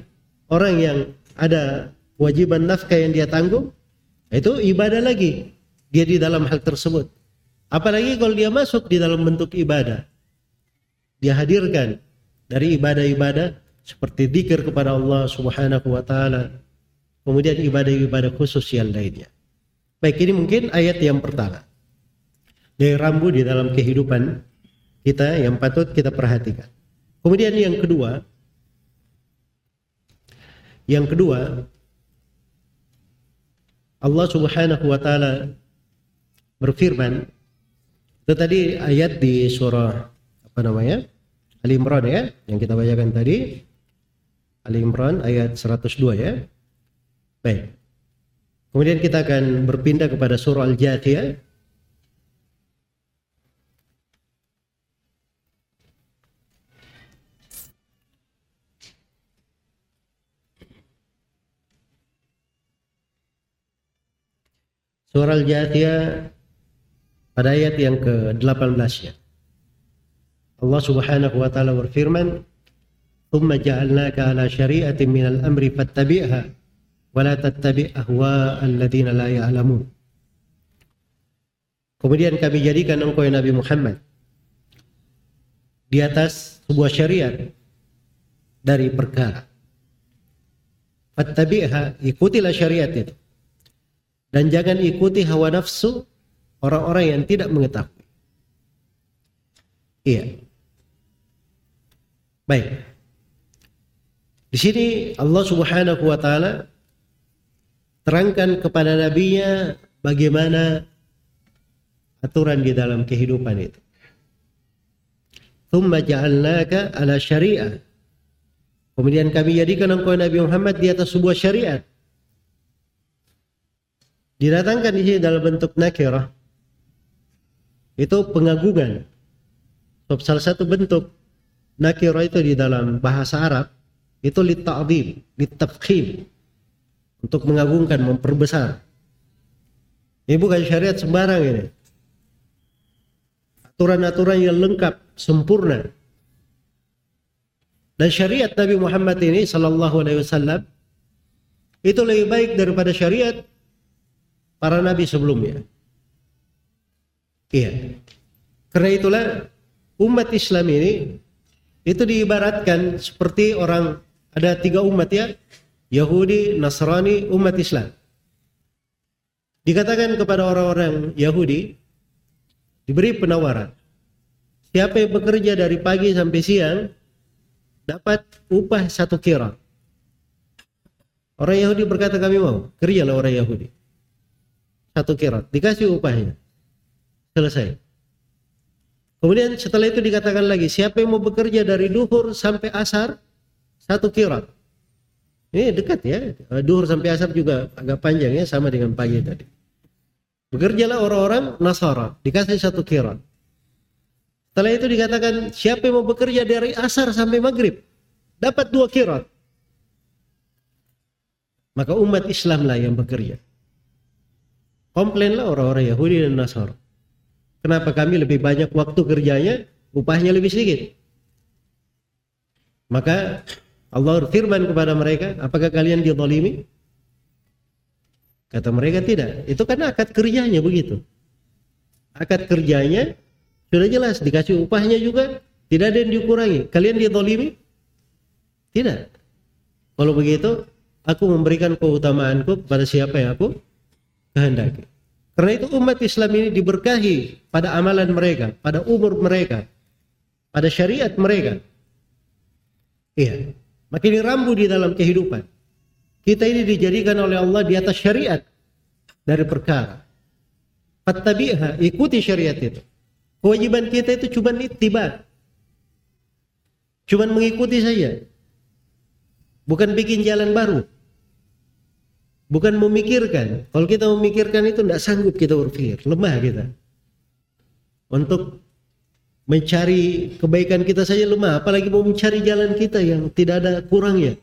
A: orang yang ada kewajiban nafkah yang dia tanggung, itu ibadah lagi. Dia di dalam hal tersebut. Apalagi kalau dia masuk di dalam bentuk ibadah. Dia hadirkan dari ibadah-ibadah seperti dikir kepada Allah Subhanahu wa taala. Kemudian ibadah-ibadah khusus yang lainnya. Baik, ini mungkin ayat yang pertama. Dari rambu di dalam kehidupan kita yang patut kita perhatikan. Kemudian yang kedua, yang kedua, Allah Subhanahu wa taala berfirman itu tadi ayat di surah apa namanya? Ali Imran ya yang kita bacakan tadi Ali Imran ayat 102 ya. Baik. Kemudian kita akan berpindah kepada surah Al-Jathiyah Surah Al-Jathiyah pada ayat yang ke-18 ya. Allah Subhanahu wa taala berfirman, "Tsumma ja'alnaka 'ala syari'atin minal amri fattabi'ha wa la tattabi' ahwa'al ladzina la ya'lamun." Kemudian kami jadikan engkau ya Nabi Muhammad di atas sebuah syariat dari perkara. Fattabi'ha, ikutilah syariat itu dan jangan ikuti hawa nafsu orang-orang yang tidak mengetahui. Iya. Baik. Di sini Allah Subhanahu wa taala terangkan kepada nabinya bagaimana aturan di dalam kehidupan itu. Thumma ja'alnaka ala syariah. Kemudian kami jadikan engkau Nabi Muhammad di atas sebuah syariat didatangkan di sini dalam bentuk nakirah itu pengagungan. Salah satu bentuk nakirah itu di dalam bahasa Arab itu lita'zim, litafkhim untuk mengagungkan, memperbesar. Ini bukan syariat sembarang ini. Aturan-aturan yang lengkap, sempurna. Dan syariat Nabi Muhammad ini sallallahu alaihi wasallam itu lebih baik daripada syariat para nabi sebelumnya. Iya. Karena itulah umat Islam ini itu diibaratkan seperti orang ada tiga umat ya, Yahudi, Nasrani, umat Islam. Dikatakan kepada orang-orang Yahudi diberi penawaran. Siapa yang bekerja dari pagi sampai siang dapat upah satu kira. Orang Yahudi berkata kami mau, kerjalah orang Yahudi. Satu kira, dikasih upahnya. Selesai. Kemudian setelah itu dikatakan lagi, siapa yang mau bekerja dari duhur sampai asar, satu kira. Ini dekat ya, duhur sampai asar juga agak panjang ya, sama dengan pagi tadi. Bekerjalah orang-orang Nasara, dikasih satu kira. Setelah itu dikatakan, siapa yang mau bekerja dari asar sampai maghrib, dapat dua kira. Maka umat Islam lah yang bekerja. Komplainlah orang-orang Yahudi dan Nasara. Kenapa kami lebih banyak waktu kerjanya, upahnya lebih sedikit? Maka Allah firman kepada mereka, apakah kalian dizalimi? Kata mereka tidak. Itu karena akad kerjanya begitu. Akad kerjanya sudah jelas dikasih upahnya juga tidak ada yang dikurangi. Kalian ditolimi? Tidak. Kalau begitu, aku memberikan keutamaanku pada siapa yang aku kehendaki. Karena itu umat Islam ini diberkahi pada amalan mereka, pada umur mereka, pada syariat mereka. Iya. Makin rambu di dalam kehidupan. Kita ini dijadikan oleh Allah di atas syariat dari perkara. Fattabi'ha, ikuti syariat itu. Kewajiban kita itu cuma ittiba. Cuma mengikuti saja. Bukan bikin jalan baru. Bukan memikirkan. Kalau kita memikirkan itu tidak sanggup kita berpikir. Lemah kita. Untuk mencari kebaikan kita saja lemah. Apalagi mau mencari jalan kita yang tidak ada kurangnya.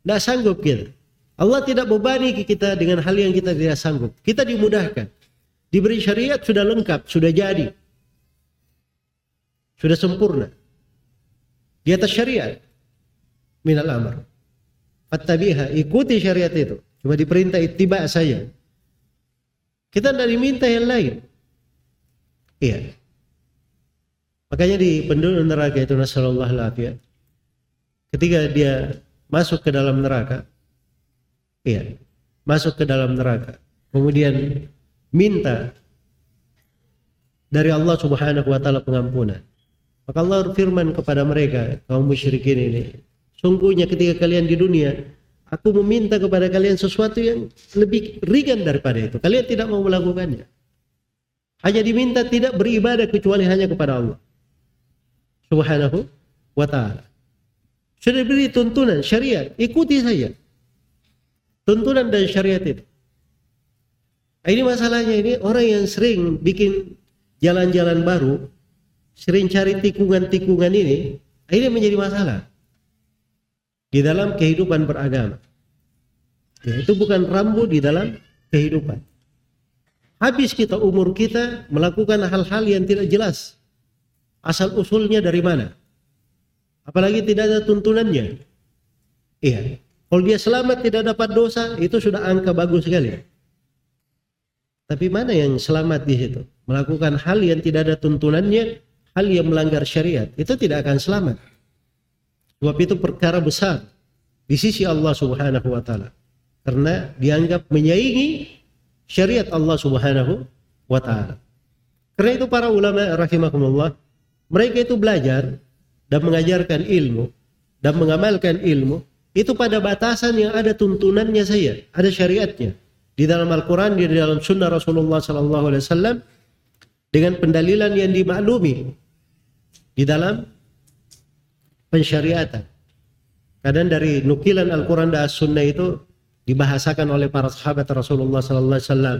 A: Tidak sanggup kita. Allah tidak bebani kita dengan hal yang kita tidak sanggup. Kita dimudahkan. Diberi syariat sudah lengkap, sudah jadi. Sudah sempurna. Di atas syariat. Minal amr. Fattabiha, ikuti syariat itu. Cuma diperintah ittiba saja. Kita tidak diminta yang lain. Iya. Makanya di penduduk neraka itu nasallallahu alaihi Ketika dia masuk ke dalam neraka, iya, masuk ke dalam neraka, kemudian minta dari Allah Subhanahu wa taala pengampunan. Maka Allah firman kepada mereka, kaum musyrikin ini, sungguhnya ketika kalian di dunia, aku meminta kepada kalian sesuatu yang lebih ringan daripada itu. Kalian tidak mau melakukannya. Hanya diminta tidak beribadah kecuali hanya kepada Allah. Subhanahu wa taala. Sudah diberi tuntunan syariat, ikuti saja. Tuntunan dan syariat itu. Ini masalahnya ini orang yang sering bikin jalan-jalan baru, sering cari tikungan-tikungan ini, ini menjadi masalah di dalam kehidupan beragama. Ya, itu bukan rambu di dalam kehidupan. Habis kita umur kita melakukan hal-hal yang tidak jelas. Asal usulnya dari mana? Apalagi tidak ada tuntunannya. Iya. Kalau dia selamat tidak dapat dosa, itu sudah angka bagus sekali. Tapi mana yang selamat di situ? Melakukan hal yang tidak ada tuntunannya, hal yang melanggar syariat, itu tidak akan selamat. Sebab itu perkara besar di sisi Allah Subhanahu wa taala. Karena dianggap menyaingi syariat Allah Subhanahu wa taala. Karena itu para ulama rahimakumullah, mereka itu belajar dan mengajarkan ilmu dan mengamalkan ilmu itu pada batasan yang ada tuntunannya saya, ada syariatnya. Di dalam Al-Quran, di dalam sunnah Rasulullah Sallallahu Alaihi Wasallam dengan pendalilan yang dimaklumi di dalam pensyariatan. Kadang dari nukilan Al-Quran dan As-Sunnah itu dibahasakan oleh para sahabat Rasulullah Sallallahu Alaihi Wasallam,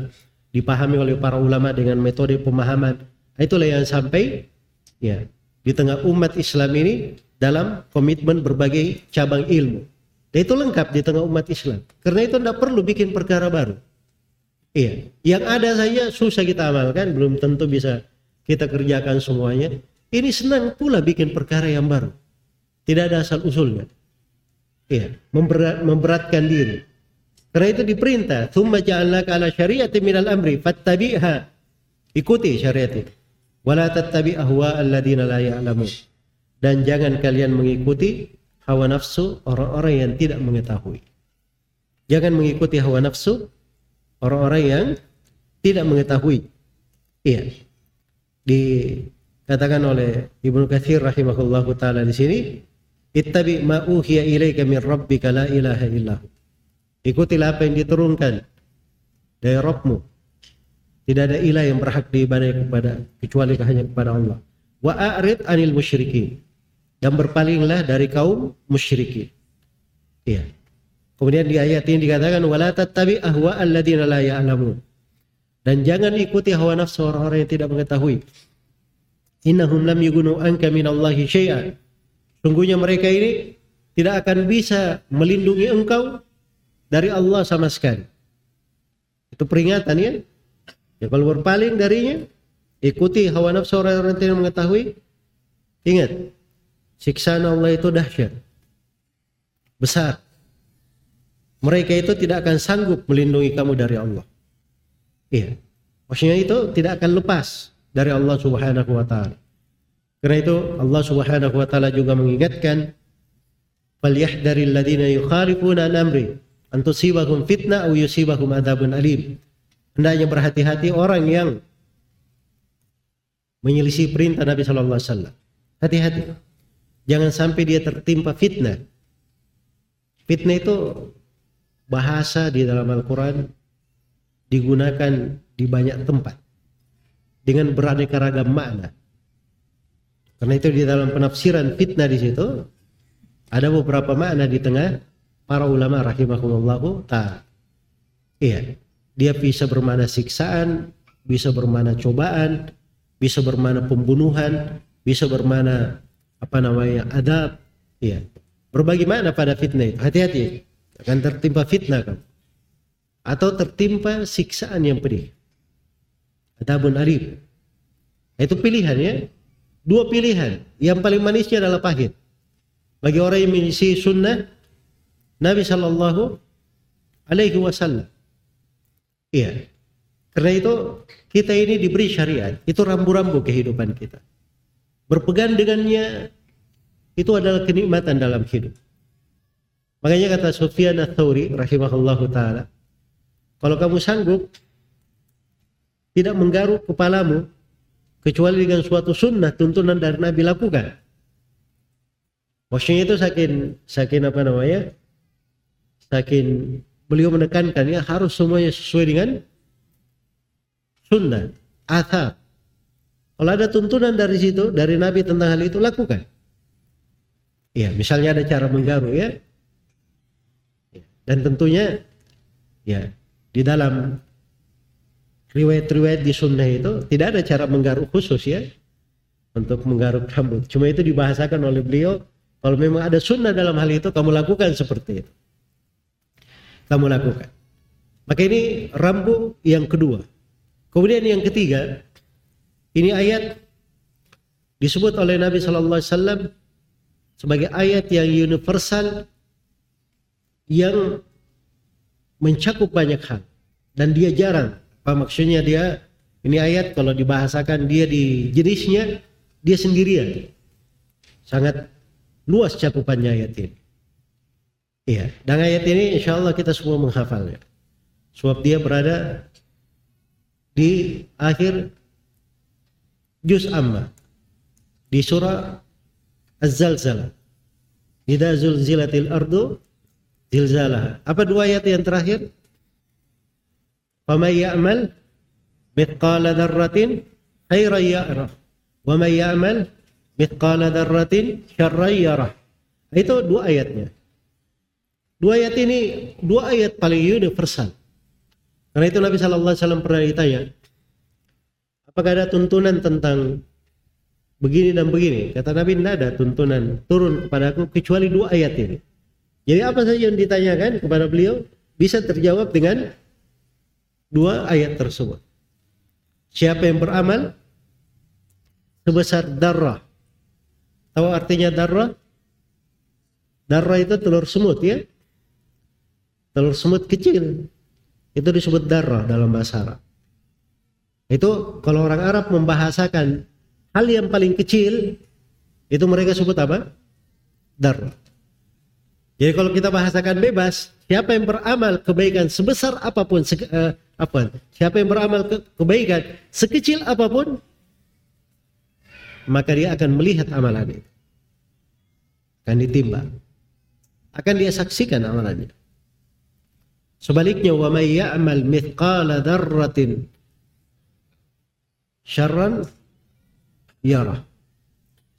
A: dipahami oleh para ulama dengan metode pemahaman. Itulah yang sampai ya di tengah umat Islam ini dalam komitmen berbagai cabang ilmu. Dan itu lengkap di tengah umat Islam. Karena itu tidak perlu bikin perkara baru. Iya, yang ada saja susah kita amalkan, belum tentu bisa kita kerjakan semuanya. Ini senang pula bikin perkara yang baru. Tidak ada asal usulnya. Iya, memberat, memberatkan diri. Karena itu diperintah, "Tsumma ja'alnaka 'ala syari'ati minal amri fattabi'ha." Ikuti syariat itu wala tattabi ahwa alladziina la dan jangan kalian mengikuti hawa nafsu orang-orang yang tidak mengetahui jangan mengikuti hawa nafsu orang-orang yang tidak mengetahui. Iya. Dikatakan oleh Ibnu Katsir rahimahullah taala di sini, "Ittabi ma uhiya ilaika min rabbika la ilaha illahu." Ikutilah apa yang diturunkan dari Rabbmu. Tidak ada ilah yang berhak diibadai kepada kecuali hanya kepada Allah. Wa a'rid anil musyrikin. Dan berpalinglah dari kaum musyrikin. Iya. Kemudian di ayat ini dikatakan wala tattabi ahwa alladziina la ya'lamun. Dan jangan ikuti hawa nafsu orang-orang yang tidak mengetahui. Innahum lam yughnu anka minallahi syai'an. Sungguhnya mereka ini tidak akan bisa melindungi engkau dari Allah sama sekali. Itu peringatan ya. Ya kalau berpaling darinya, ikuti hawa nafsu orang-orang tidak mengetahui. Ingat, siksaan Allah itu dahsyat. Besar mereka itu tidak akan sanggup melindungi kamu dari Allah. Iya. Maksudnya itu tidak akan lepas dari Allah Subhanahu wa taala. Karena itu Allah Subhanahu wa taala juga mengingatkan falyahdharil ladzina yukhalifuna an amri an tusibahum fitnah aw yusibahum adzabun alim. Hendaknya berhati-hati orang yang menyelisih perintah Nabi sallallahu alaihi wasallam. Hati-hati. Jangan sampai dia tertimpa fitnah. Fitnah itu bahasa di dalam Al-Quran digunakan di banyak tempat dengan beraneka ragam makna. Karena itu di dalam penafsiran fitnah di situ ada beberapa makna di tengah para ulama rahimahumullahu ta. Iya, dia bisa bermana siksaan, bisa bermana cobaan, bisa bermana pembunuhan, bisa bermana apa namanya adab. Iya. Berbagai makna pada fitnah itu. Hati-hati. Akan tertimpa fitnah kamu. Atau tertimpa siksaan yang pedih. Adabun alim. Itu pilihan ya. Dua pilihan. Yang paling manisnya adalah pahit. Bagi orang yang mengisi sunnah Nabi Shallallahu Alaihi Wasallam iya karena itu kita ini diberi syariat itu rambu-rambu kehidupan kita berpegang dengannya itu adalah kenikmatan dalam hidup Makanya kata Sufyan ats-Tsauri rahimahullahu taala, kalau kamu sanggup tidak menggaruk kepalamu kecuali dengan suatu sunnah tuntunan dari Nabi lakukan. Maksudnya itu saking saking apa namanya? Saking beliau menekankan ya harus semuanya sesuai dengan sunnah, athar. Kalau ada tuntunan dari situ dari Nabi tentang hal itu lakukan. Ya, misalnya ada cara menggaruk ya, dan tentunya ya di dalam riwayat-riwayat di sunnah itu tidak ada cara menggaruk khusus ya untuk menggaruk rambut. Cuma itu dibahasakan oleh beliau kalau memang ada sunnah dalam hal itu kamu lakukan seperti itu. Kamu lakukan. Maka ini rambu yang kedua. Kemudian yang ketiga, ini ayat disebut oleh Nabi Shallallahu Alaihi Wasallam sebagai ayat yang universal yang mencakup banyak hal. Dan dia jarang. Apa maksudnya dia? Ini ayat kalau dibahasakan dia di jenisnya dia sendirian. Sangat luas cakupannya ayat ini iya dan ayat ini insya Allah kita semua menghafalnya sebab dia berada di akhir juz amma di surah Az-Zalzalah Idza zulzilatil ardu zilzalah. Apa dua ayat yang terakhir? Faman ya'mal mithqala dzarratin khairan yarah wa man ya'mal mithqala dzarratin syarran. Itu dua ayatnya. Dua ayat ini dua ayat paling universal. Karena itu Nabi sallallahu alaihi wasallam pernah ditanya, apakah ada tuntunan tentang begini dan begini? Kata Nabi, tidak ada tuntunan turun kepadaku kecuali dua ayat ini. Jadi apa saja yang ditanyakan kepada beliau bisa terjawab dengan dua ayat tersebut. Siapa yang beramal sebesar darah. Tahu artinya darah? Darah itu telur semut ya. Telur semut kecil. Itu disebut darah dalam bahasa Arab. Itu kalau orang Arab membahasakan hal yang paling kecil itu mereka sebut apa? Darah. Jadi kalau kita bahasakan bebas, siapa yang beramal kebaikan sebesar apa pun se, uh, apa siapa yang beramal ke, kebaikan sekecil apa pun maka dia akan melihat amalan itu akan ditimbang akan dia saksikan amalannya sebaliknya wa may ya'mal mithqala dzarratin syarran yarah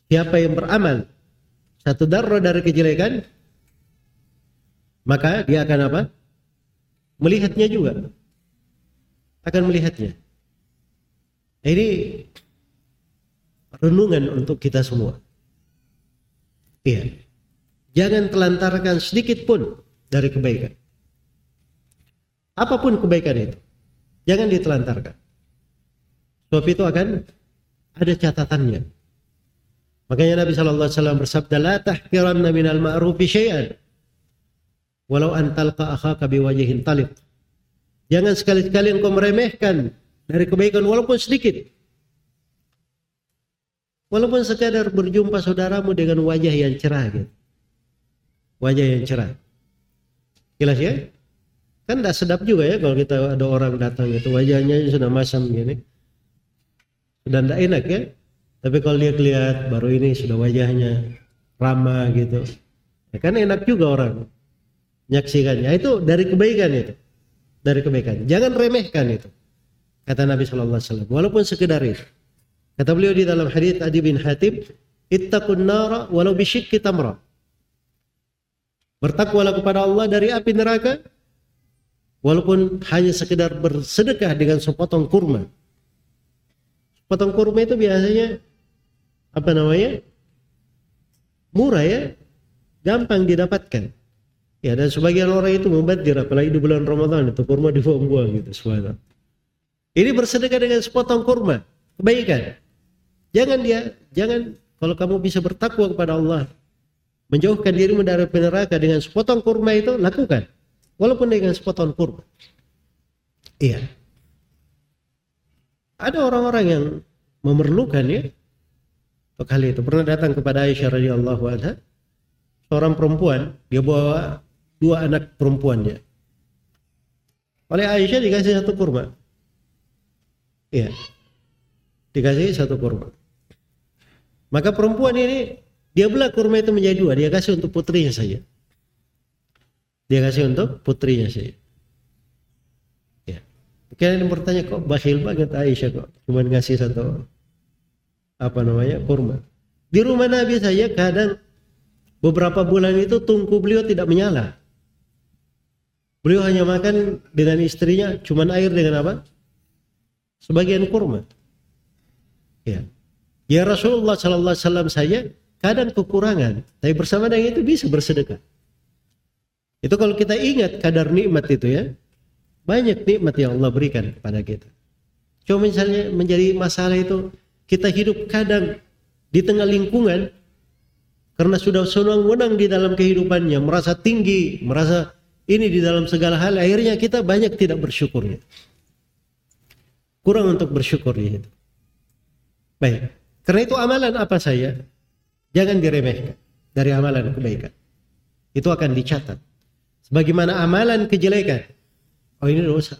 A: siapa yang beramal satu darah dari kejelekan maka dia akan apa? Melihatnya juga. Akan melihatnya. Ini renungan untuk kita semua. Iya. Jangan telantarkan sedikit pun dari kebaikan. Apa pun kebaikan itu. Jangan ditelantarkan. Sebab itu akan ada catatannya. Makanya Nabi Shallallahu Alaihi Wasallam bersabda, "La tahkiranna minal ma'rufi syai'an." walau antalqa akhaka biwajhin talib. Jangan sekali-kali engkau meremehkan dari kebaikan walaupun sedikit. Walaupun sekadar berjumpa saudaramu dengan wajah yang cerah gitu. Wajah yang cerah. Jelas ya? Kan tidak sedap juga ya kalau kita ada orang datang itu wajahnya sudah masam gini. Sudah tidak enak ya. Tapi kalau dia lihat baru ini sudah wajahnya ramah gitu. Ya kan enak juga orang menyaksikannya itu dari kebaikan itu dari kebaikan jangan remehkan itu kata Nabi Shallallahu Alaihi Wasallam walaupun sekedar itu kata beliau di dalam hadis Adi bin Hatib ittaqun nara walau bisyikki tamra bertakwalah kepada Allah dari api neraka walaupun hanya sekedar bersedekah dengan sepotong kurma sepotong kurma itu biasanya apa namanya murah ya gampang didapatkan Ya dan sebagian orang itu membadir apalagi di bulan Ramadan itu kurma dibuang-buang gitu subhanallah. Ini bersedekah dengan sepotong kurma, kebaikan. Jangan dia, jangan kalau kamu bisa bertakwa kepada Allah, menjauhkan dirimu dari neraka dengan sepotong kurma itu lakukan. Walaupun dengan sepotong kurma. Iya. Ada orang-orang yang memerlukan ya. Kali itu pernah datang kepada Aisyah radhiyallahu anha seorang perempuan dia bawa dua anak perempuannya. Oleh Aisyah dikasih satu kurma. Iya. Dikasih satu kurma. Maka perempuan ini dia belah kurma itu menjadi dua, dia kasih untuk putrinya saja. Dia kasih untuk putrinya saja. Ya. Kalian bertanya kok bakhil banget Aisyah kok cuma ngasih satu apa namanya kurma. Di rumah Nabi saya kadang beberapa bulan itu tungku beliau tidak menyala. Beliau hanya makan dengan istrinya cuman air dengan apa? Sebagian kurma. Ya. Ya Rasulullah sallallahu alaihi wasallam saya kadang kekurangan, tapi bersama dengan itu bisa bersedekah. Itu kalau kita ingat kadar nikmat itu ya. Banyak nikmat yang Allah berikan kepada kita. Cuma misalnya menjadi masalah itu kita hidup kadang di tengah lingkungan karena sudah senang-wenang di dalam kehidupannya, merasa tinggi, merasa ini di dalam segala hal akhirnya kita banyak tidak bersyukurnya. Kurang untuk bersyukur itu. Baik. Karena itu amalan apa saya? Jangan diremehkan dari amalan kebaikan. Itu akan dicatat. Sebagaimana amalan kejelekan. Oh ini dosa.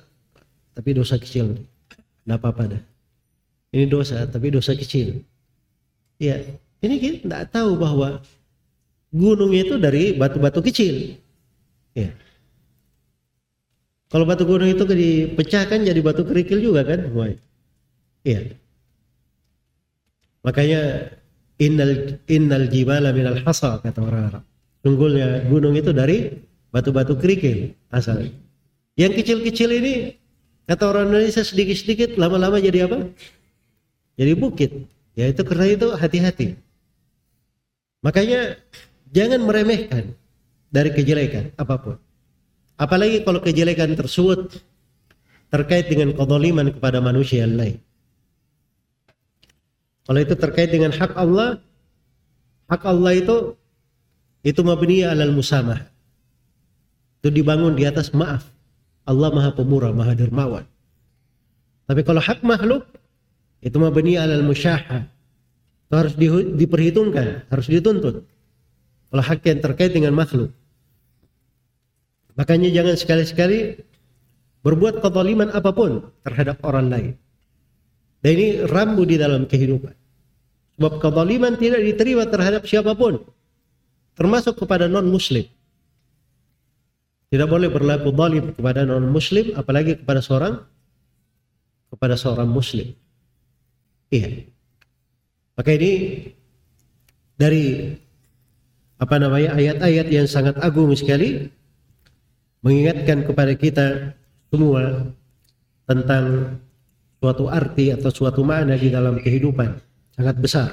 A: Tapi dosa kecil. Tidak apa-apa dah. Ini dosa, tapi dosa kecil. Ya, ini kita tidak tahu bahwa gunung itu dari batu-batu kecil. Ya. Kalau batu gunung itu dipecahkan jadi batu kerikil juga kan? Iya. Makanya innal innal jibala minal hasa kata orang Arab. Sungguhnya gunung itu dari batu-batu kerikil asal. Yang kecil-kecil ini kata orang Indonesia sedikit-sedikit lama-lama jadi apa? Jadi bukit. Ya itu karena itu hati-hati. Makanya jangan meremehkan dari kejelekan apa pun. Apalagi kalau kejelekan tersebut terkait dengan kedoliman kepada manusia yang lain. Kalau itu terkait dengan hak Allah, hak Allah itu itu mabni alal musamah. Itu dibangun di atas maaf. Allah Maha Pemurah, Maha Dermawan. Tapi kalau hak makhluk itu mabni alal musyahah. Itu harus di, diperhitungkan, harus dituntut. Kalau hak yang terkait dengan makhluk. Makanya jangan sekali-sekali berbuat kezaliman apa pun terhadap orang lain. Dan ini rambu di dalam kehidupan. Sebab kezaliman tidak diterima terhadap siapa pun. Termasuk kepada non-muslim. Tidak boleh berlaku zalim kepada non-muslim, apalagi kepada seorang kepada seorang muslim. Iya. Maka ini dari apa namanya ayat-ayat yang sangat agung sekali mengingatkan kepada kita semua tentang suatu arti atau suatu makna di dalam kehidupan sangat besar.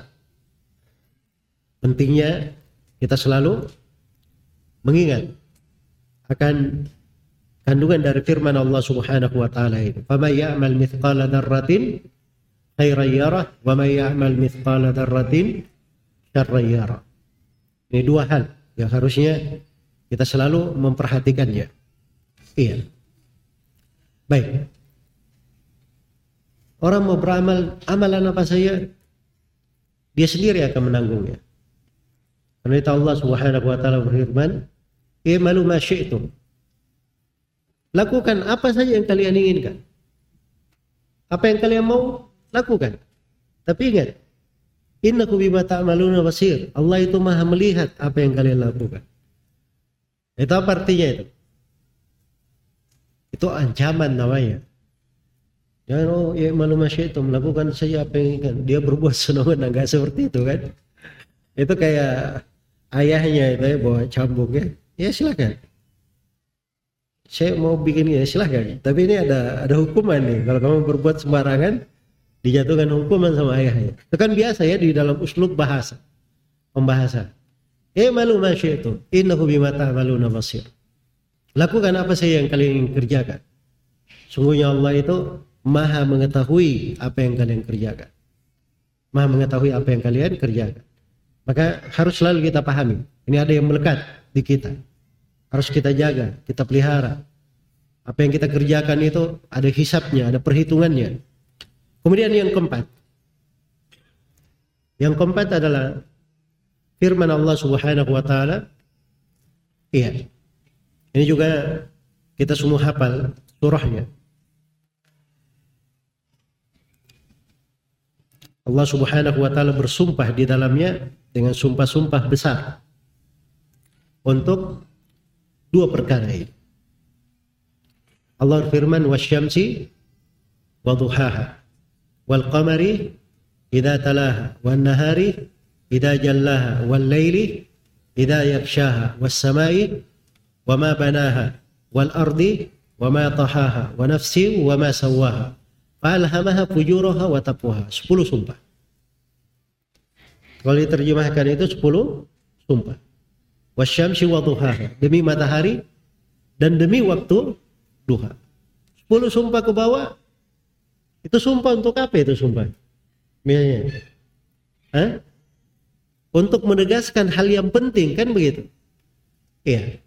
A: Pentingnya kita selalu mengingat akan kandungan dari firman Allah Subhanahu wa taala ini. "Faman ya'mal mithqala dzarratin khairan yarah wa man ya'mal mithqala dzarratin syarran yarah." Ini dua hal yang harusnya kita selalu memperhatikannya. Iya. Baik. Orang mau beramal amalan apa saja dia sendiri akan menanggungnya. Karena itu Allah Subhanahu wa taala berfirman, "I'malu ma syi'tum." Lakukan apa saja yang kalian inginkan. Apa yang kalian mau, lakukan. Tapi ingat, innaku bima ta'maluna basir. Allah itu Maha melihat apa yang kalian lakukan. Itu apa artinya itu? Itu ancaman namanya. Jangan oh ya malu itu melakukan saja apa yang inginkan. Dia berbuat senang enggak seperti itu kan? Itu kayak ayahnya itu ya bawa cambuk ya. Ya silakan. Saya mau bikin ya silakan. Tapi ini ada ada hukuman nih. Kalau kamu berbuat sembarangan dijatuhkan hukuman sama ayahnya. Itu kan biasa ya di dalam uslub bahasa. Pembahasan. Eh malu itu. Innahu bima ta'maluna basir. Lakukan apa saja yang kalian kerjakan. Sungguhnya Allah itu maha mengetahui apa yang kalian kerjakan. Maha mengetahui apa yang kalian kerjakan. Maka harus selalu kita pahami. Ini ada yang melekat di kita. Harus kita jaga, kita pelihara. Apa yang kita kerjakan itu ada hisapnya, ada perhitungannya. Kemudian yang keempat. Yang keempat adalah firman Allah Subhanahu wa taala. Iya. Ini juga kita semua hafal surahnya. Allah Subhanahu wa taala bersumpah di dalamnya dengan sumpah-sumpah besar untuk dua perkara ini. Allah firman wasyamsi wa duhaha wal qamari idza talaha wan nahari idza jallaha wal laili idza yakshaha was samai wa ma banaha wal ardi wa ma tahaha wa nafsi wa ma sawaha Falhamaha fujuraha wa taqwaha. 10 sumpah. Kalau diterjemahkan itu 10 sumpah. Wasyamsi wa duhaha. Demi matahari dan demi waktu duha. 10 sumpah ke bawah. Itu sumpah untuk apa itu sumpah? Misalnya. Hah? Untuk menegaskan hal yang penting kan begitu. Iya.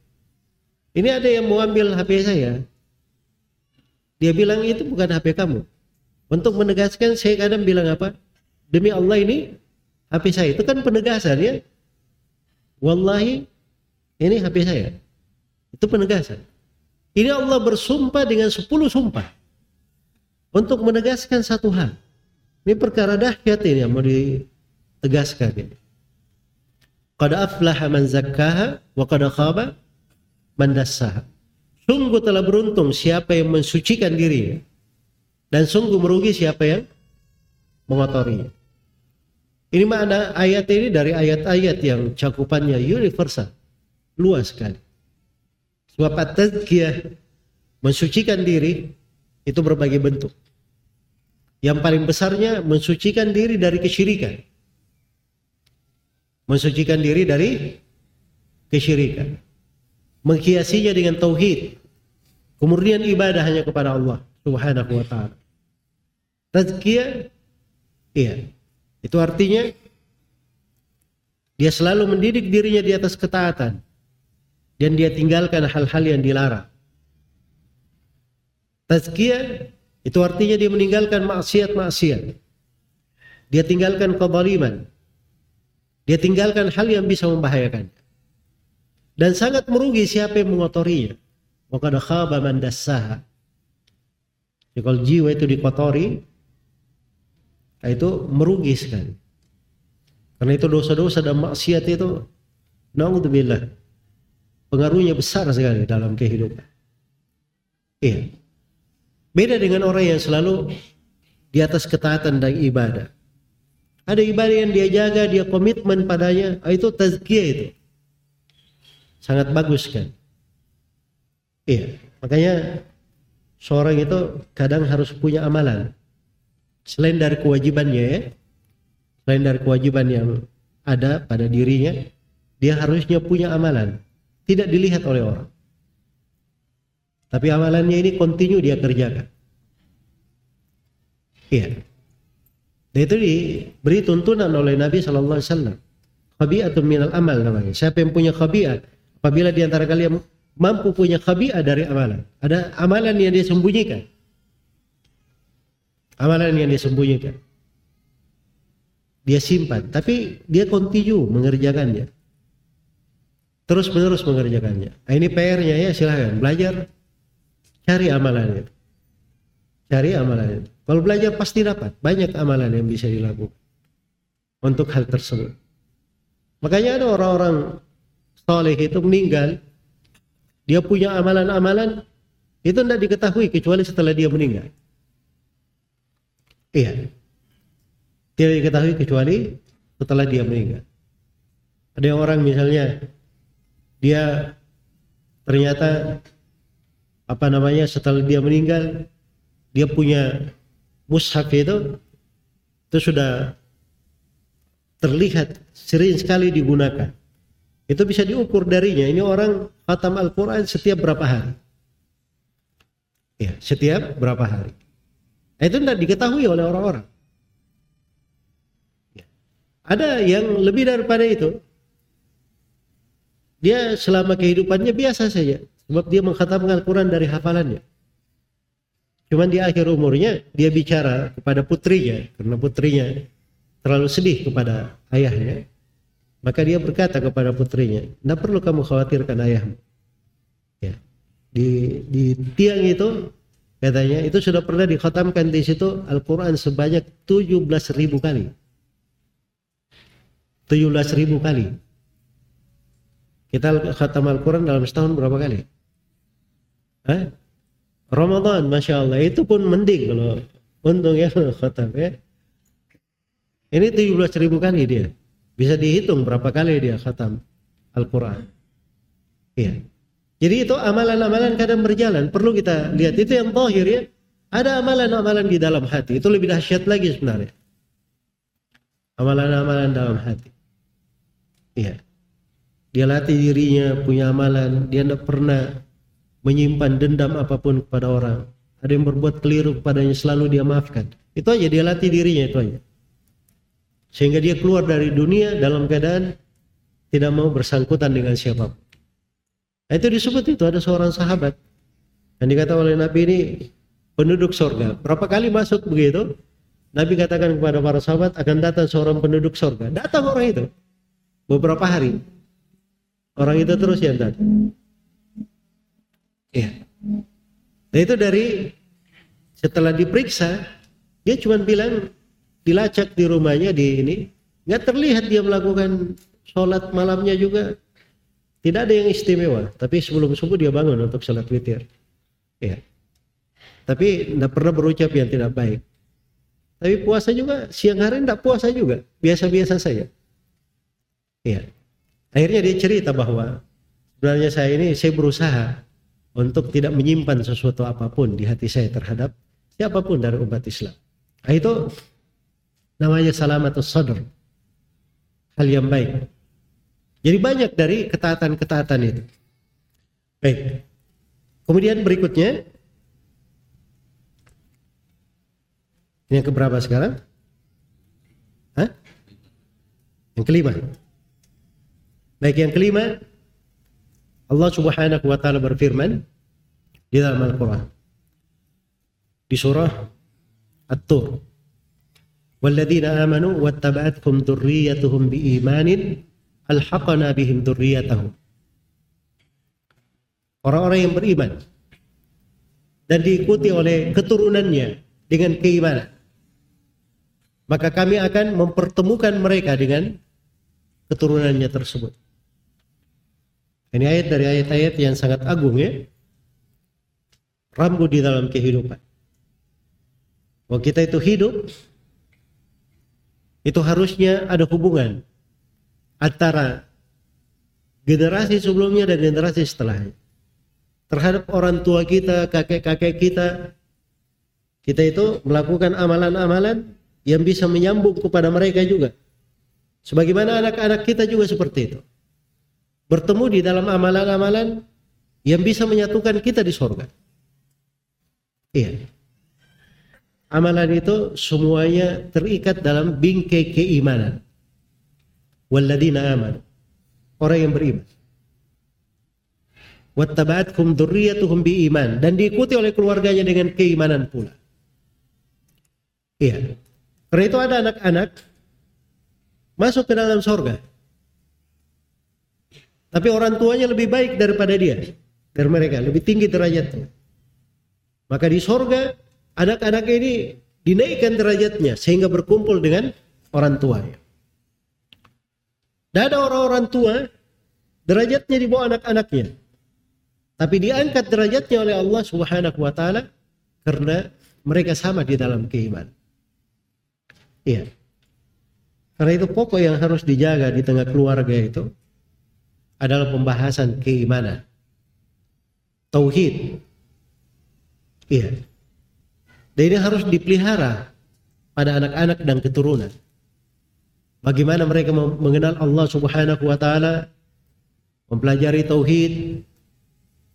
A: Ini ada yang mau ambil HP saya. Dia bilang itu bukan HP kamu. Untuk menegaskan saya kadang bilang apa? Demi Allah ini HP saya. Itu kan penegasan ya. Wallahi ini HP saya. Itu penegasan. Ini Allah bersumpah dengan 10 sumpah. Untuk menegaskan satu hal. Ini perkara dahsyat ini yang mau ditegaskan ini. Qad aflaha man zakkaha wa qad khaba man dassaha. Sungguh telah beruntung siapa yang mensucikan dirinya dan sungguh merugi siapa yang mengotorinya. Ini makna ayat ini dari ayat-ayat yang cakupannya universal, luas sekali. Sebab at-tazkiyah mensucikan diri itu berbagai bentuk. Yang paling besarnya mensucikan diri dari kesyirikan. Mensucikan diri dari kesyirikan. Menghiasinya dengan tauhid. Kemurnian ibadah hanya kepada Allah Subhanahu wa taala. Tazkiyah iya. Itu artinya dia selalu mendidik dirinya di atas ketaatan dan dia tinggalkan hal-hal yang dilarang. Tazkiyah itu artinya dia meninggalkan maksiat-maksiat. Dia tinggalkan kezaliman. Dia tinggalkan hal yang bisa membahayakan. Dan sangat merugi siapa yang mengotorinya. wa qad khaba man dassaha. Kalau jiwa itu dikotori, nah itu merugi sekali. Karena itu dosa-dosa dan maksiat itu, naudzubillah, pengaruhnya besar sekali dalam kehidupan. Iya. Beda dengan orang yang selalu di atas ketaatan dan ibadah. Ada ibadah yang dia jaga, dia komitmen padanya, ah, itu tazkiyah itu. Sangat bagus kan. Iya, makanya seorang itu kadang harus punya amalan. Selain dari kewajibannya ya, selain dari kewajiban yang ada pada dirinya, dia harusnya punya amalan. Tidak dilihat oleh orang. Tapi amalannya ini kontinu dia kerjakan. Iya. Dan itu diberi tuntunan oleh Nabi Shallallahu Alaihi Wasallam. Khabi'atun minal amal namanya. Siapa yang punya khabi'at, apabila di antara kalian mampu punya khabi'at dari amalan, ada amalan yang dia sembunyikan. Amalan yang dia sembunyikan. Dia simpan, tapi dia kontinu mengerjakannya. Terus menerus mengerjakannya. Nah, ini PR-nya ya silahkan belajar cari amalan itu. Cari amalan itu. Kalau belajar pasti dapat. Banyak amalan yang bisa dilakukan. Untuk hal tersebut. Makanya ada orang-orang soleh itu meninggal. Dia punya amalan-amalan. Itu tidak diketahui kecuali setelah dia meninggal. Iya. Tidak diketahui kecuali setelah dia meninggal. Ada orang misalnya dia ternyata apa namanya setelah dia meninggal dia punya mushaf itu itu sudah terlihat sering sekali digunakan. Itu bisa diukur darinya. Ini orang khatam Al-Quran setiap berapa hari. Ya, setiap berapa hari. Nah, itu tidak diketahui oleh orang-orang. Ya. Ada yang lebih daripada itu. Dia selama kehidupannya biasa saja. Sebab dia mengkhatamkan Al-Quran dari hafalannya. Cuman di akhir umurnya dia bicara kepada putrinya karena putrinya terlalu sedih kepada ayahnya. Maka dia berkata kepada putrinya, "Tidak perlu kamu khawatirkan ayahmu." Ya. Di di tiang itu katanya itu sudah pernah dikhatamkan di situ Al-Qur'an sebanyak 17.000 kali. 17.000 kali. Kita khatam Al-Quran dalam setahun berapa kali? Hah? Ramadan, masya Allah itu pun mending kalau untung ya khatam ya. Ini 17 ribu kali dia. Bisa dihitung berapa kali dia khatam Al-Quran. Iya. Jadi itu amalan-amalan kadang berjalan. Perlu kita lihat. Itu yang tohir ya. Ada amalan-amalan di dalam hati. Itu lebih dahsyat lagi sebenarnya. Amalan-amalan dalam hati. Iya. Dia latih dirinya punya amalan. Dia tidak pernah menyimpan dendam apa pun kepada orang. Ada yang berbuat keliru kepadanya selalu dia maafkan. Itu aja dia latih dirinya itu aja. Sehingga dia keluar dari dunia dalam keadaan tidak mau bersangkutan dengan siapa pun. Nah, itu disebut itu ada seorang sahabat yang dikata oleh Nabi ini penduduk sorga. Berapa kali masuk begitu? Nabi katakan kepada para sahabat akan datang seorang penduduk sorga. Datang orang itu beberapa hari. Orang itu terus yang datang. Iya. Nah itu dari setelah diperiksa, dia cuma bilang dilacak di rumahnya di ini, nggak terlihat dia melakukan sholat malamnya juga. Tidak ada yang istimewa, tapi sebelum subuh dia bangun untuk sholat witir. Ya. Tapi tidak pernah berucap yang tidak baik. Tapi puasa juga siang hari tidak puasa juga, biasa-biasa saja. Iya. Akhirnya dia cerita bahwa sebenarnya saya ini saya berusaha untuk tidak menyimpan sesuatu apa pun di hati saya terhadap siapa pun dari umat Islam. Nah, itu namanya salamatus sadr. Hal yang baik. Jadi banyak dari ketaatan-ketaatan itu. Baik. Kemudian berikutnya yang keberapa sekarang? Hah? Yang kelima. Baik, yang kelima Allah Subhanahu wa taala berfirman di dalam Al-Qur'an. Di surah At-Tur. Walladzina amanu wattaba'atkum dzurriyyatuhum biimanin alhaqna bihim dzurriyyatahum orang-orang yang beriman dan diikuti oleh keturunannya dengan keimanan maka kami akan mempertemukan mereka dengan keturunannya tersebut ini ayat dari ayat-ayat yang sangat agung ya. Rambu di dalam kehidupan. Bahwa kita itu hidup itu harusnya ada hubungan antara generasi sebelumnya dan generasi setelahnya. Terhadap orang tua kita, kakek-kakek kita kita itu melakukan amalan-amalan yang bisa menyambung kepada mereka juga. Sebagaimana anak-anak kita juga seperti itu bertemu di dalam amalan-amalan yang bisa menyatukan kita di sorga iya amalan itu semuanya terikat dalam bingkai keimanan. Walladina aman. Orang yang beriman. Wattaba'atkum dzurriyyatuhum iman dan diikuti oleh keluarganya dengan keimanan pula. Iya. Karena itu ada anak-anak masuk ke dalam sorga. Tapi orang tuanya lebih baik daripada dia. Dari mereka, lebih tinggi derajatnya. Maka di sorga anak-anak ini dinaikkan derajatnya sehingga berkumpul dengan orang tuanya. Dan ada orang-orang tua derajatnya di bawah anak-anaknya. Tapi diangkat derajatnya oleh Allah Subhanahu wa taala karena mereka sama di dalam keimanan. Iya. Karena itu pokok yang harus dijaga di tengah keluarga itu adalah pembahasan keimanan. Tauhid. Iya. Dan ini harus dipelihara pada anak-anak dan keturunan. Bagaimana mereka mengenal Allah Subhanahu wa taala, mempelajari tauhid.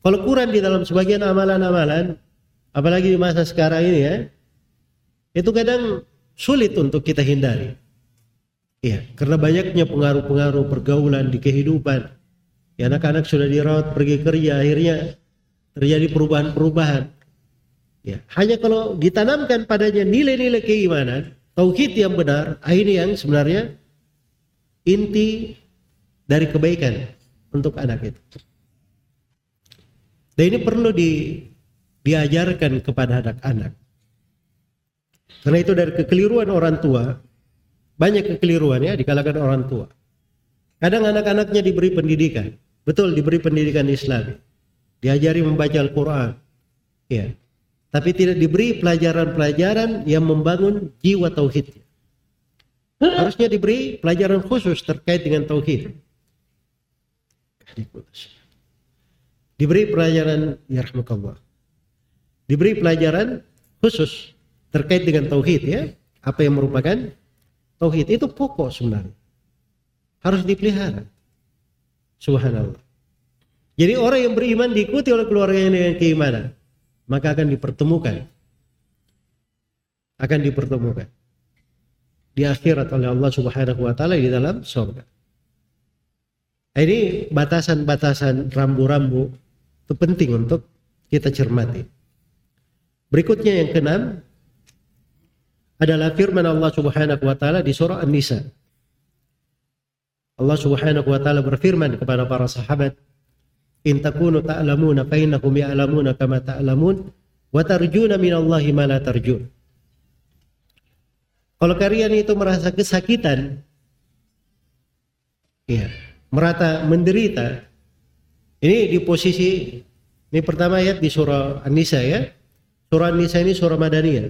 A: Kalau kurang di dalam sebagian amalan-amalan, apalagi di masa sekarang ini ya, itu kadang sulit untuk kita hindari. Iya, karena banyaknya pengaruh-pengaruh pergaulan di kehidupan. Ya, anak-anak sudah dirawat pergi kerja, akhirnya terjadi perubahan-perubahan. Ya, hanya kalau ditanamkan padanya nilai-nilai keimanan, tauhid yang benar, ini yang sebenarnya inti dari kebaikan untuk anak itu. Dan ini perlu di, diajarkan kepada anak-anak. Karena itu dari kekeliruan orang tua, banyak kekeliruan ya di kalangan orang tua. Kadang anak-anaknya diberi pendidikan, betul diberi pendidikan Islam, diajari membaca Al-Quran, ya, tapi tidak diberi pelajaran-pelajaran yang membangun jiwa tauhidnya. Harusnya diberi pelajaran khusus terkait dengan tauhid. Diberi pelajaran ya rahmatullah. Diberi pelajaran khusus terkait dengan tauhid ya. Apa yang merupakan tauhid itu pokok sebenarnya. Harus dipelihara. Subhanallah. Jadi orang yang beriman diikuti oleh keluarganya dengan keimanan maka akan dipertemukan akan dipertemukan di akhirat oleh Allah Subhanahu wa taala di dalam surga. Ini batasan-batasan rambu-rambu itu penting untuk kita cermati. Berikutnya yang keenam adalah firman Allah Subhanahu wa taala di surah An-Nisa. Allah Subhanahu wa taala berfirman kepada para sahabat, in takunu ta'lamuna fa innakum ya'lamuna kama ta'lamun wa tarjuna minallahi ma la tarjun. Kalau kalian itu merasa kesakitan ya, merata menderita ini di posisi ini pertama ayat di surah An-Nisa ya. Surah An-Nisa ini surah Madaniyah.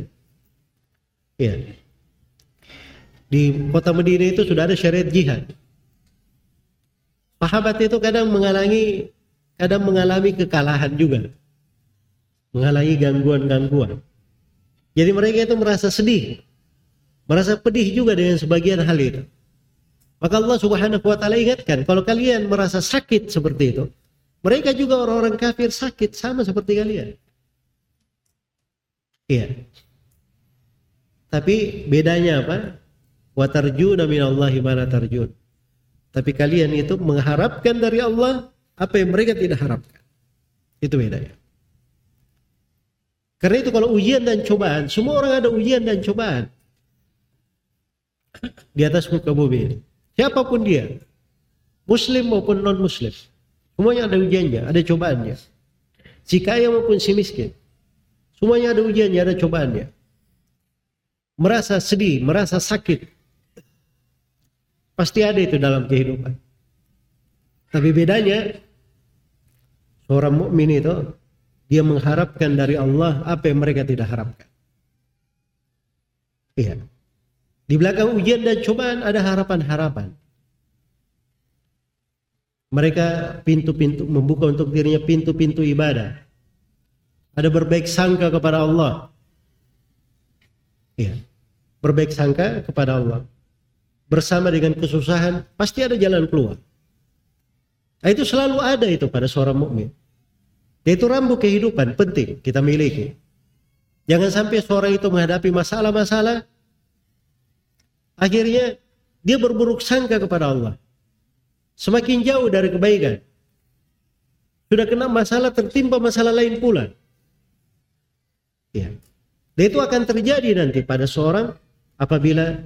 A: Ya. Di kota Madinah itu sudah ada syariat jihad. Sahabat itu kadang mengalami kadang mengalami kekalahan juga. Mengalami gangguan-gangguan. Jadi mereka itu merasa sedih. Merasa pedih juga dengan sebagian hal itu. Maka Allah subhanahu wa ta'ala ingatkan. Kalau kalian merasa sakit seperti itu. Mereka juga orang-orang kafir sakit. Sama seperti kalian. Iya. Tapi bedanya apa? Wa tarjuna minallahi ma tarjun. Tapi kalian itu mengharapkan dari Allah apa yang mereka tidak harapkan. Itu bedanya. Karena itu kalau ujian dan cobaan, semua orang ada ujian dan cobaan. Di atas muka bumi ini. Siapa pun dia. Muslim maupun non muslim. Semuanya ada ujiannya, ada cobaannya. Si kaya maupun si miskin. Semuanya ada ujiannya, ada cobaannya. Merasa sedih, merasa sakit. Pasti ada itu dalam kehidupan. Tapi bedanya seorang mukmin itu dia mengharapkan dari Allah apa yang mereka tidak harapkan. Iya. Di belakang ujian dan cobaan ada harapan-harapan. Mereka pintu-pintu membuka untuk dirinya pintu-pintu ibadah. Ada berbaik sangka kepada Allah. Iya. Berbaik sangka kepada Allah. Bersama dengan kesusahan pasti ada jalan keluar. Nah, itu selalu ada itu pada seorang mukmin. Yaitu rambu kehidupan penting kita miliki. Jangan sampai seorang itu menghadapi masalah-masalah akhirnya dia berburuk sangka kepada Allah. Semakin jauh dari kebaikan. Sudah kena masalah tertimpa masalah lain pula. Ya. Dan itu akan terjadi nanti pada seorang apabila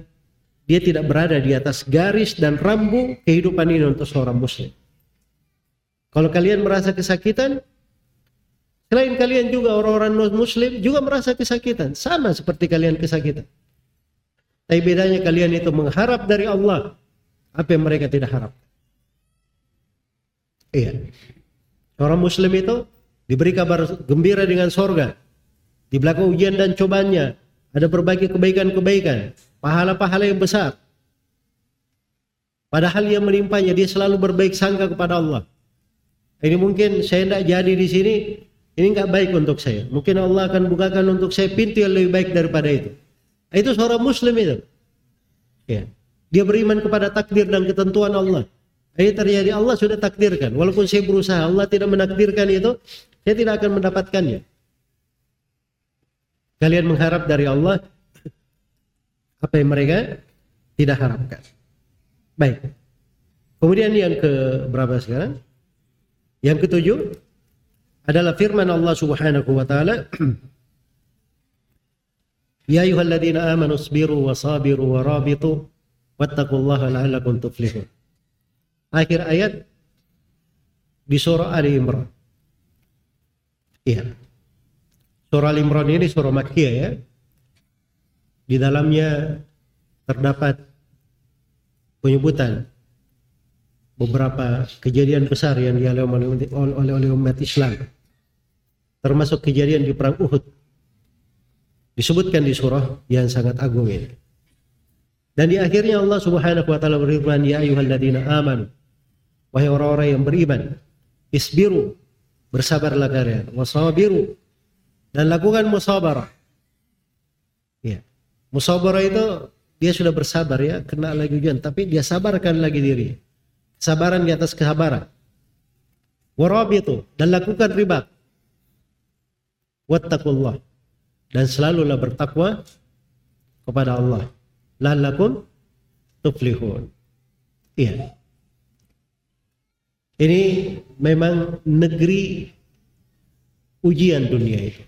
A: dia tidak berada di atas garis dan rambu kehidupan ini untuk seorang muslim. Kalau kalian merasa kesakitan, Selain kalian juga orang-orang non-muslim juga merasa kesakitan. Sama seperti kalian kesakitan. Tapi bedanya kalian itu mengharap dari Allah apa yang mereka tidak harap. Iya. Orang muslim itu diberi kabar gembira dengan sorga. Di belakang ujian dan cobanya ada berbagai kebaikan-kebaikan, pahala-pahala yang besar. Padahal yang melimpahnya dia selalu berbaik sangka kepada Allah. Ini mungkin saya tidak jadi di sini ini nggak baik untuk saya. Mungkin Allah akan bukakan untuk saya pintu yang lebih baik daripada itu. Itu seorang muslim itu. Ya. Dia beriman kepada takdir dan ketentuan Allah. Ini terjadi Allah sudah takdirkan. Walaupun saya berusaha, Allah tidak menakdirkan itu, saya tidak akan mendapatkannya. Kalian mengharap dari Allah apa yang mereka tidak harapkan. Baik. Kemudian yang ke berapa sekarang? Yang ketujuh, adalah firman Allah Subhanahu wa taala Ya ayyuhalladzina amanu sabiru wa sabiru wa rabitu wattaqullaha la'allakum tuflihun. Akhir ayat di surah Ali Imran. Iya. Surah Ali Imran ini surah Makkiyah ya. Di dalamnya terdapat penyebutan beberapa kejadian besar yang dialami oleh, oleh, umat Islam. Termasuk kejadian di perang Uhud. Disebutkan di surah yang sangat agung ini. Dan di akhirnya Allah Subhanahu wa taala berfirman ya ayyuhalladzina amanu wahai orang-orang yang beriman isbiru bersabarlah kalian wasabiru dan lakukan musabarah musabarah itu dia sudah bersabar ya kena lagi ujian tapi dia sabarkan lagi diri Sabaran di atas kesabaran. Warabitu dan lakukan riba. Wattaqullah dan selalulah bertakwa kepada Allah. La'allakum tuflihun. Iya. Ini memang negeri ujian dunia itu.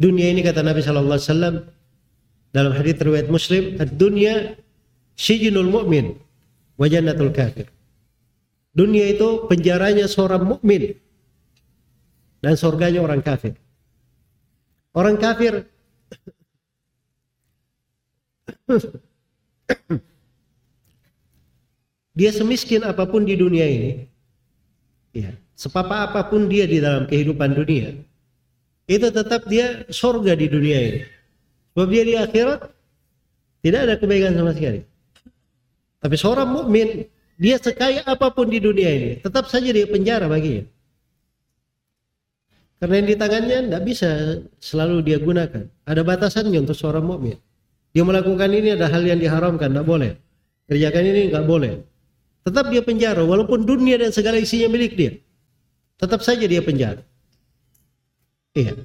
A: Dunia ini kata Nabi Shallallahu Alaihi Wasallam dalam hadis riwayat Muslim, dunia sijinul mu'min wa jannatul kafir. Dunia itu penjaranya seorang mukmin dan surganya orang kafir. Orang kafir dia semiskin apa pun di dunia ini, ya, sepapa apa pun dia di dalam kehidupan dunia, itu tetap dia surga di dunia ini. Sebab dia di akhirat tidak ada kebaikan sama sekali. Tapi seorang mukmin dia sekaya apa pun di dunia ini, tetap saja dia penjara baginya. Karena yang di tangannya tidak bisa selalu dia gunakan. Ada batasannya untuk seorang mukmin. Dia melakukan ini ada hal yang diharamkan, tidak boleh. Kerjakan ini nggak boleh. Tetap dia penjara, walaupun dunia dan segala isinya milik dia. Tetap saja dia penjara. Iya.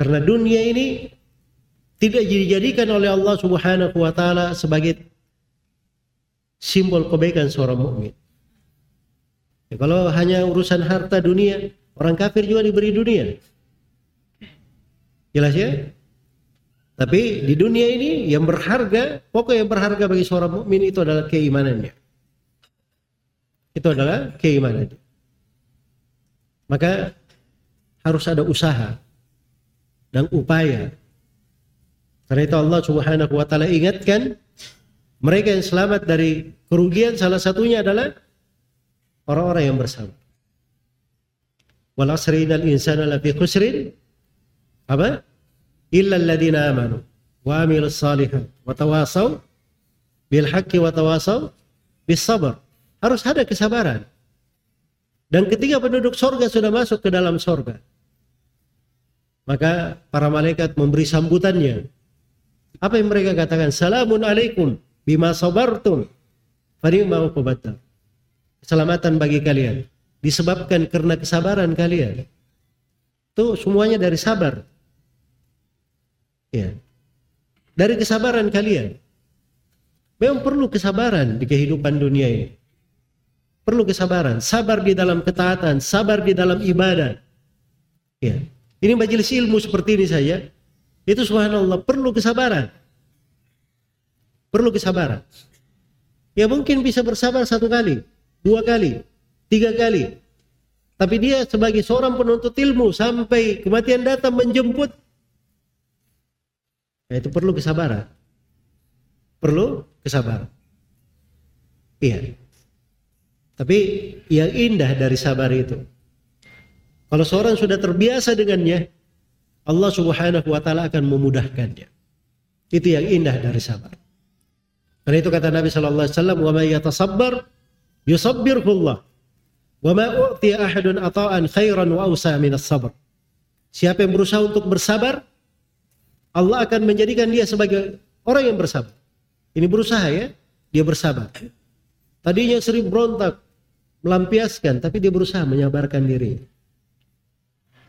A: Karena dunia ini tidak dijadikan oleh Allah Subhanahu wa taala sebagai simbol kebaikan seorang mukmin. Ya, kalau hanya urusan harta dunia, orang kafir juga diberi dunia. Jelas ya? Tapi di dunia ini yang berharga, pokok yang berharga bagi seorang mukmin itu adalah keimanannya. Itu adalah keimanannya. Maka harus ada usaha dan upaya. Karena itu Allah Subhanahu wa taala ingatkan mereka yang selamat dari kerugian salah satunya adalah orang-orang yang bersabar. Wal asri innal insana lafi khusrin apa? Illa alladziina amanu wa amilus salihat wa tawasaw bil haqqi wa tawasaw bis sabr. Harus ada kesabaran. Dan ketika penduduk sorga sudah masuk ke dalam sorga, maka para malaikat memberi sambutannya. Apa yang mereka katakan? Salamun alaikum bima sabartum. Fani'ma uqbatar. Keselamatan bagi kalian. Disebabkan karena kesabaran kalian. Itu semuanya dari sabar. Ya. Dari kesabaran kalian. Memang perlu kesabaran di kehidupan dunia ini. Perlu kesabaran. Sabar di dalam ketaatan. Sabar di dalam ibadah. Ya. Ini majelis ilmu seperti ini saja. Itu subhanallah perlu kesabaran. Perlu kesabaran. Ya mungkin bisa bersabar satu kali, dua kali, tiga kali. Tapi dia sebagai seorang penuntut ilmu sampai kematian datang menjemput. Ya, itu perlu kesabaran. Perlu kesabaran. Iya. Tapi yang indah dari sabar itu kalau seorang sudah terbiasa dengannya, Allah Subhanahu wa taala akan memudahkannya. Itu yang indah dari sabar. Karena itu kata Nabi sallallahu alaihi wasallam, "Wa may yatasabbar yusabbirullah. Wa ma u'ti ahadun ata'an khairan wa awsa min sabr Siapa yang berusaha untuk bersabar, Allah akan menjadikan dia sebagai orang yang bersabar. Ini berusaha ya, dia bersabar. Tadinya sering berontak, melampiaskan, tapi dia berusaha menyabarkan diri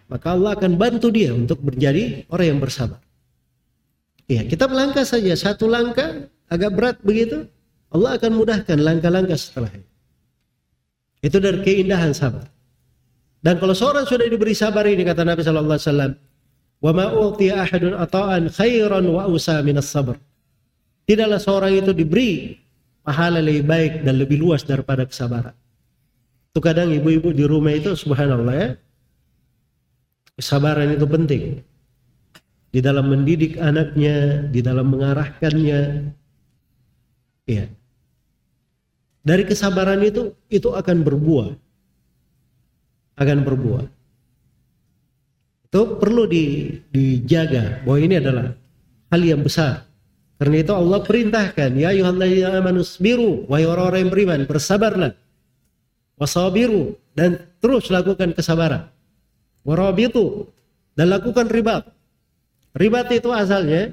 A: maka Allah akan bantu dia untuk menjadi orang yang bersabar. Ya, kita melangkah saja satu langkah agak berat begitu, Allah akan mudahkan langkah-langkah setelahnya. Itu dari keindahan sabar. Dan kalau seorang sudah diberi sabar ini kata Nabi sallallahu alaihi wasallam, "Wa ma utiya ahadun ata'an khairan wa usa minas sabr." Tidaklah seorang itu diberi pahala lebih baik dan lebih luas daripada kesabaran. Itu kadang ibu-ibu di rumah itu subhanallah ya, Kesabaran itu penting. Di dalam mendidik anaknya, di dalam mengarahkannya. Ya. Dari kesabaran itu, itu akan berbuah. Akan berbuah. Itu perlu di, dijaga bahwa ini adalah hal yang besar. Karena itu Allah perintahkan, ya ayyuhalladzina amanu sabiru, wahai orang-orang yang beriman, bersabarlah. Wasabiru dan terus lakukan kesabaran warabitu dan lakukan ribat. Ribat itu asalnya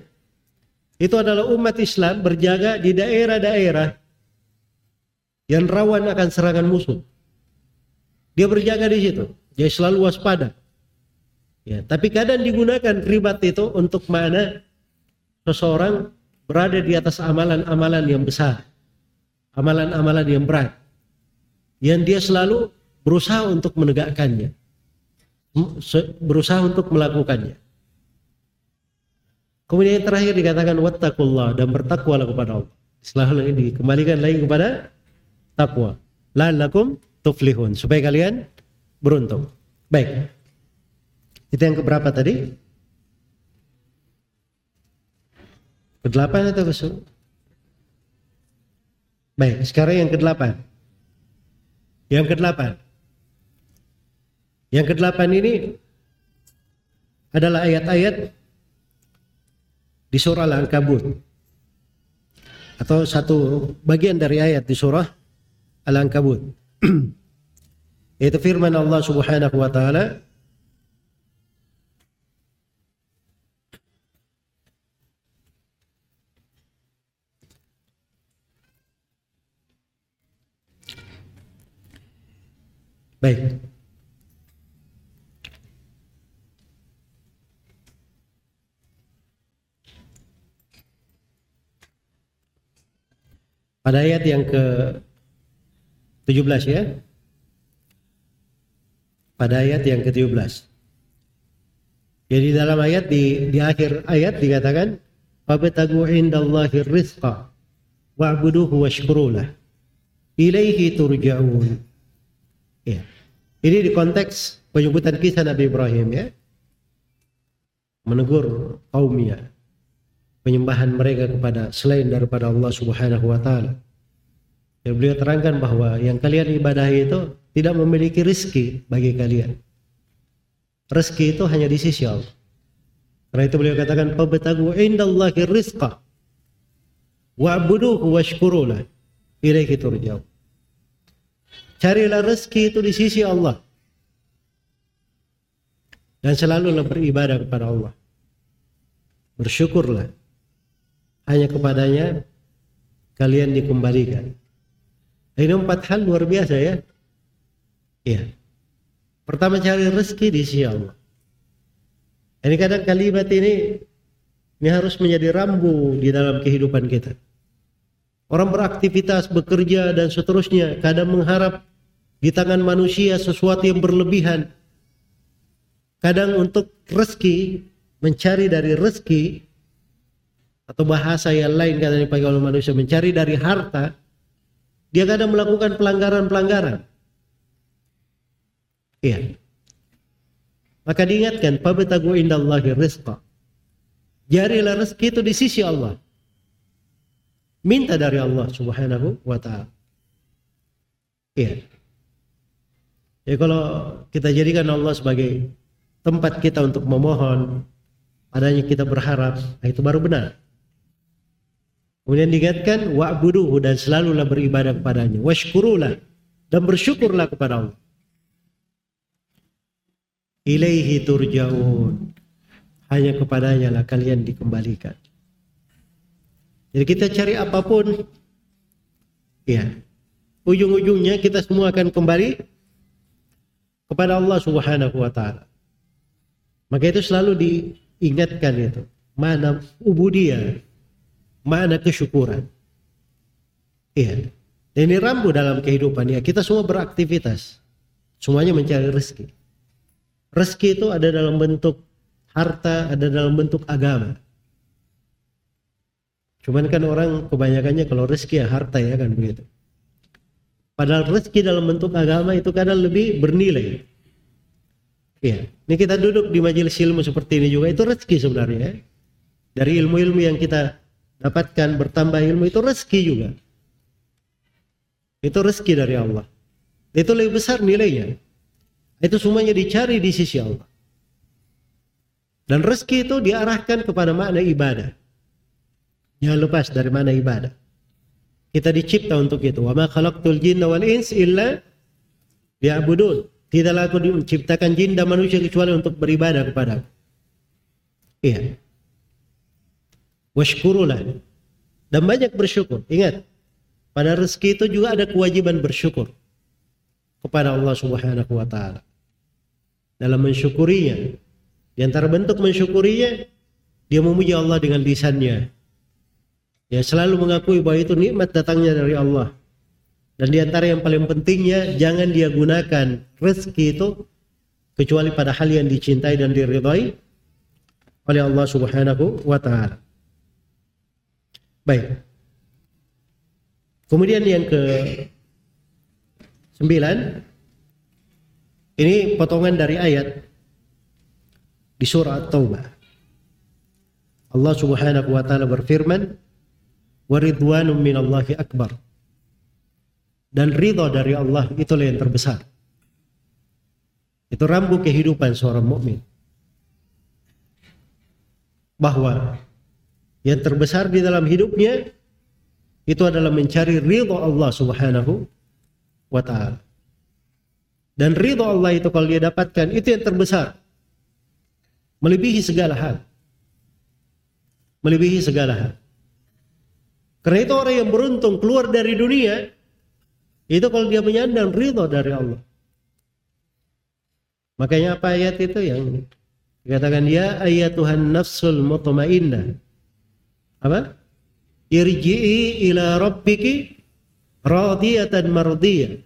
A: itu adalah umat Islam berjaga di daerah-daerah yang rawan akan serangan musuh. Dia berjaga di situ. Dia selalu waspada. Ya, tapi kadang digunakan ribat itu untuk mana seseorang berada di atas amalan-amalan yang besar. Amalan-amalan yang berat. Yang dia selalu berusaha untuk menegakkannya berusaha untuk melakukannya. Kemudian yang terakhir dikatakan wattaqullah dan bertakwalah kepada Allah. Setelah ini dikembalikan lagi kepada takwa. La'allakum tuflihun supaya kalian beruntung. Baik. Itu yang keberapa tadi? Kedelapan atau ke Baik, sekarang yang kedelapan. Yang kedelapan. Yang kedelapan ini adalah ayat-ayat di surah Al-Ankabut atau satu bagian dari ayat di surah Al-Ankabut. Itu firman Allah Subhanahu wa taala Baik. Pada ayat yang ke 17 ya. Pada ayat yang ke-17. Jadi dalam ayat di di akhir ayat dikatakan fabtagu indallahi rizqa wa'buduhu washkurulah ilaihi turja'un. Ya. Ini di konteks penyebutan kisah Nabi Ibrahim ya. Menegur kaumnya. Penyembahan mereka kepada selain daripada Allah Subhanahu wa taala. Dan beliau terangkan bahwa yang kalian ibadahi itu tidak memiliki rizki bagi kalian. Rizki itu hanya di sisi Allah. Karena itu beliau katakan, "Fabtagu indallahi rizqa wa'buduhu washkurulah ilaihi turja'un." Carilah rezeki itu di sisi Allah. Dan selalulah beribadah kepada Allah. Bersyukurlah. Hanya kepadanya kalian dikembalikan. Ini empat hal luar biasa ya. Iya. Pertama cari rezeki di sisi Allah. Ini kadang kalimat ini ini harus menjadi rambu di dalam kehidupan kita. Orang beraktivitas, bekerja dan seterusnya kadang mengharap di tangan manusia sesuatu yang berlebihan. Kadang untuk rezeki, mencari dari rezeki, atau bahasa yang lain kadang dipakai oleh manusia, mencari dari harta, dia kadang melakukan pelanggaran-pelanggaran. Iya. Maka diingatkan, "Fabtagu indallahi rizqa." Jarilah rezeki itu di sisi Allah. Minta dari Allah Subhanahu wa taala. Iya. Ya kalau kita jadikan Allah sebagai tempat kita untuk memohon, padanya kita berharap, nah itu baru benar. Kemudian diingatkan wa'buduhu dan selalulah beribadah kepadanya, washkurulah dan bersyukurlah kepada Allah. Ilaihi turja'un. Hanya kepadanya lah kalian dikembalikan. Jadi kita cari apa pun, ya, ujung-ujungnya kita semua akan kembali kepada Allah Subhanahu wa taala. Maka itu selalu diingatkan itu, mana ubudiyah, mana kesyukuran. Iya. Dan ini rambu dalam kehidupan ya. Kita semua beraktivitas. Semuanya mencari rezeki. Rezeki itu ada dalam bentuk harta, ada dalam bentuk agama. Cuman kan orang kebanyakannya kalau rezeki ya harta ya kan begitu. Padahal rezeki dalam bentuk agama itu kadang lebih bernilai. Iya, ini kita duduk di majelis ilmu seperti ini juga itu rezeki sebenarnya. Ya. Dari ilmu-ilmu yang kita dapatkan bertambah ilmu itu rezeki juga. Itu rezeki dari Allah. Itu lebih besar nilainya. Itu semuanya dicari di sisi Allah. Dan rezeki itu diarahkan kepada makna ibadah. Jangan lepas dari mana ibadah. Kita dicipta untuk itu. Wa ma khalaqtul jinna wal ins illa liya'budun. Tidaklah aku menciptakan jin dan manusia kecuali untuk beribadah kepada Iya. Washkurulah. Dan banyak bersyukur. Ingat, pada rezeki itu juga ada kewajiban bersyukur kepada Allah Subhanahu wa taala. Dalam mensyukurinya. Di antara bentuk mensyukurinya dia memuji Allah dengan lisannya, ya selalu mengakui bahwa itu nikmat datangnya dari Allah. Dan di antara yang paling pentingnya jangan dia gunakan rezeki itu kecuali pada hal yang dicintai dan diridhai oleh Allah Subhanahu wa taala. Baik. Kemudian yang ke sembilan ini potongan dari ayat di surah At-Taubah. Allah Subhanahu wa taala berfirman, waridwanum minallahi akbar. Dan ridha dari Allah itulah yang terbesar. Itu rambu kehidupan seorang mukmin. Bahwa yang terbesar di dalam hidupnya itu adalah mencari ridha Allah Subhanahu wa taala. Dan ridha Allah itu kalau dia dapatkan itu yang terbesar. Melebihi segala hal. Melebihi segala hal. Karena itu orang yang beruntung keluar dari dunia itu kalau dia menyandang ridho dari Allah. Makanya apa ayat itu yang dikatakan ya ayat Tuhan nafsul mutmainnah. Apa? Irji'i ila rabbiki radiyatan mardiyah.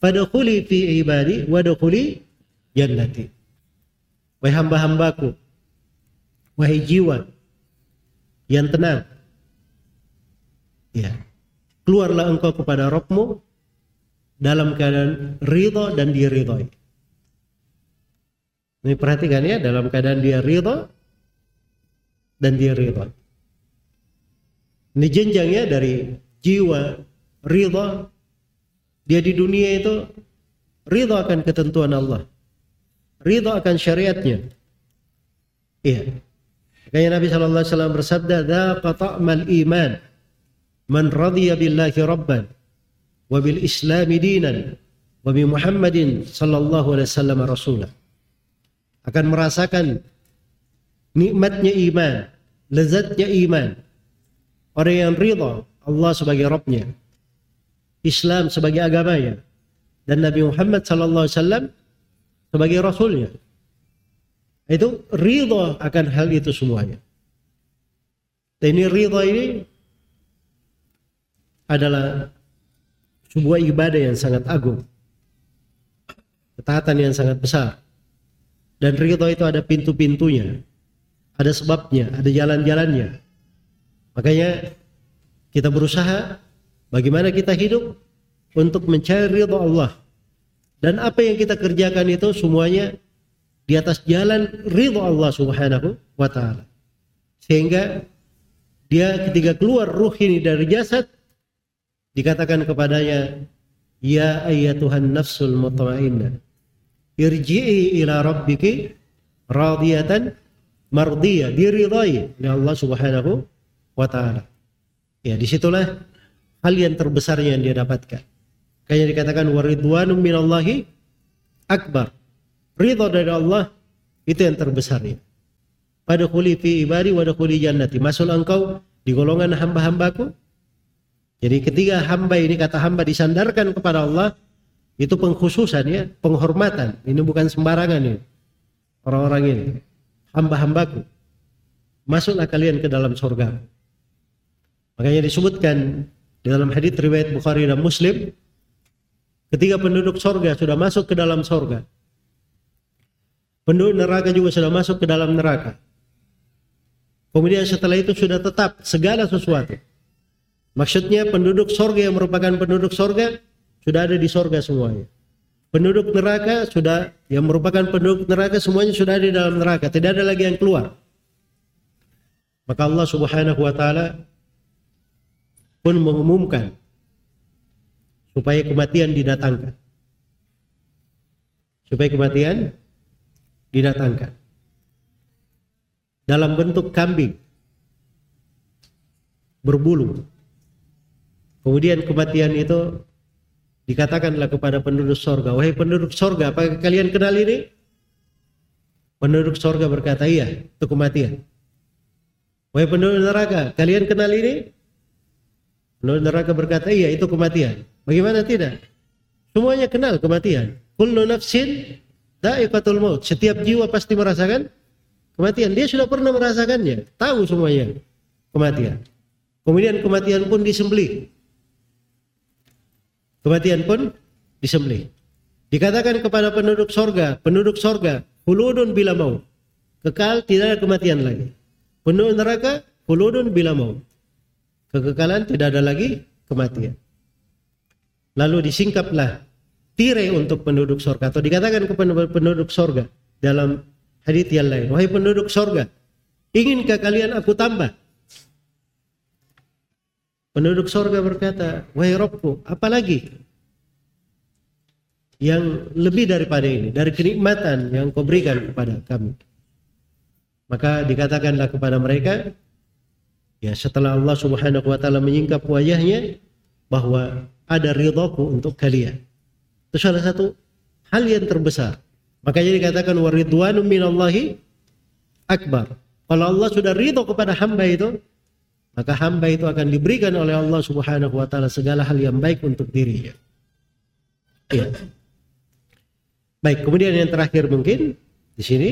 A: Fadkhuli fi ibadi wadkhuli jannati. Wahai hamba-hambaku, wahai jiwa yang tenang, Ya. Keluarlah engkau kepada Rabbmu dalam keadaan ridho dan diridhoi. Ini perhatikan ya, dalam keadaan dia ridho dan dia ridho. Ini jenjangnya dari jiwa ridho dia di dunia itu ridho akan ketentuan Allah. Ridho akan syariatnya. Iya. Makanya Nabi sallallahu alaihi wasallam bersabda, "Dzaqa ta'mal iman man radiya billahi rabban wa bil islam dinan wa bi Muhammadin sallallahu alaihi wasallam rasulah." Akan merasakan nikmatnya iman, lezatnya iman. Orang yang ridha Allah sebagai Rabbnya, Islam sebagai agamanya, dan Nabi Muhammad sallallahu alaihi wasallam sebagai rasulnya. Itu ridha akan hal itu semuanya. Dan ini ridha ini adalah sebuah ibadah yang sangat agung. Ketaatan yang sangat besar. Dan ridha itu ada pintu-pintunya. Ada sebabnya, ada jalan-jalannya. Makanya kita berusaha bagaimana kita hidup untuk mencari ridha Allah. Dan apa yang kita kerjakan itu semuanya di atas jalan ridho Allah Subhanahu wa taala. Sehingga dia ketika keluar ruh ini dari jasad dikatakan kepadanya ya ayyatuhan nafsul mutmainnah irji'i ila rabbiki radiyatan mardiyah diridhai oleh Allah Subhanahu wa taala. Ya, di situlah hal yang terbesar yang dia dapatkan. Kayak dikatakan waridwanum minallahi akbar ridho dari Allah itu yang terbesar ya. Pada kuli fi ibadi wa kuli jannati. Masuk engkau di golongan hamba-hambaku. Jadi ketika hamba ini kata hamba disandarkan kepada Allah itu pengkhususan ya, penghormatan. Ini bukan sembarangan ya. Orang-orang ini hamba-hambaku. Masuklah kalian ke dalam surga. Makanya disebutkan di dalam hadis riwayat Bukhari dan Muslim ketika penduduk surga sudah masuk ke dalam surga Penduduk neraka juga sudah masuk ke dalam neraka. Kemudian setelah itu sudah tetap segala sesuatu. Maksudnya penduduk sorga yang merupakan penduduk sorga sudah ada di sorga semuanya. Penduduk neraka sudah yang merupakan penduduk neraka semuanya sudah ada di dalam neraka. Tidak ada lagi yang keluar. Maka Allah subhanahu wa ta'ala pun mengumumkan supaya kematian didatangkan. Supaya kematian didatangkan dalam bentuk kambing berbulu. Kemudian kematian itu dikatakanlah kepada penduduk sorga, wahai penduduk sorga, apakah kalian kenal ini? Penduduk sorga berkata, iya, itu kematian. Wahai penduduk neraka, kalian kenal ini? Penduduk neraka berkata, iya, itu kematian. Bagaimana tidak? Semuanya kenal kematian. Kullu nafsin Da'iqatul maut. Setiap jiwa pasti merasakan kematian. Dia sudah pernah merasakannya. Tahu semuanya kematian. Kemudian kematian pun disembelih. Kematian pun disembelih. Dikatakan kepada penduduk sorga, penduduk sorga, huludun bila mau. Kekal tidak ada kematian lagi. Penduduk neraka, huludun bila mau. Kekekalan tidak ada lagi kematian. Lalu disingkaplah tirai untuk penduduk sorga atau dikatakan kepada penduduk sorga dalam hadits yang lain. Wahai penduduk sorga inginkah kalian aku tambah? Penduduk sorga berkata wahai Robku apalagi yang lebih daripada ini dari kenikmatan yang kau berikan kepada kami? Maka dikatakanlah kepada mereka ya setelah Allah subhanahu wa ta'ala menyingkap wajahnya bahwa ada ridhoku untuk kalian itu salah satu hal yang terbesar. Makanya dikatakan waridwanu minallahi akbar. Kalau Allah sudah ridho kepada hamba itu, maka hamba itu akan diberikan oleh Allah Subhanahu wa taala segala hal yang baik untuk dirinya. Iya. Baik, kemudian yang terakhir mungkin di sini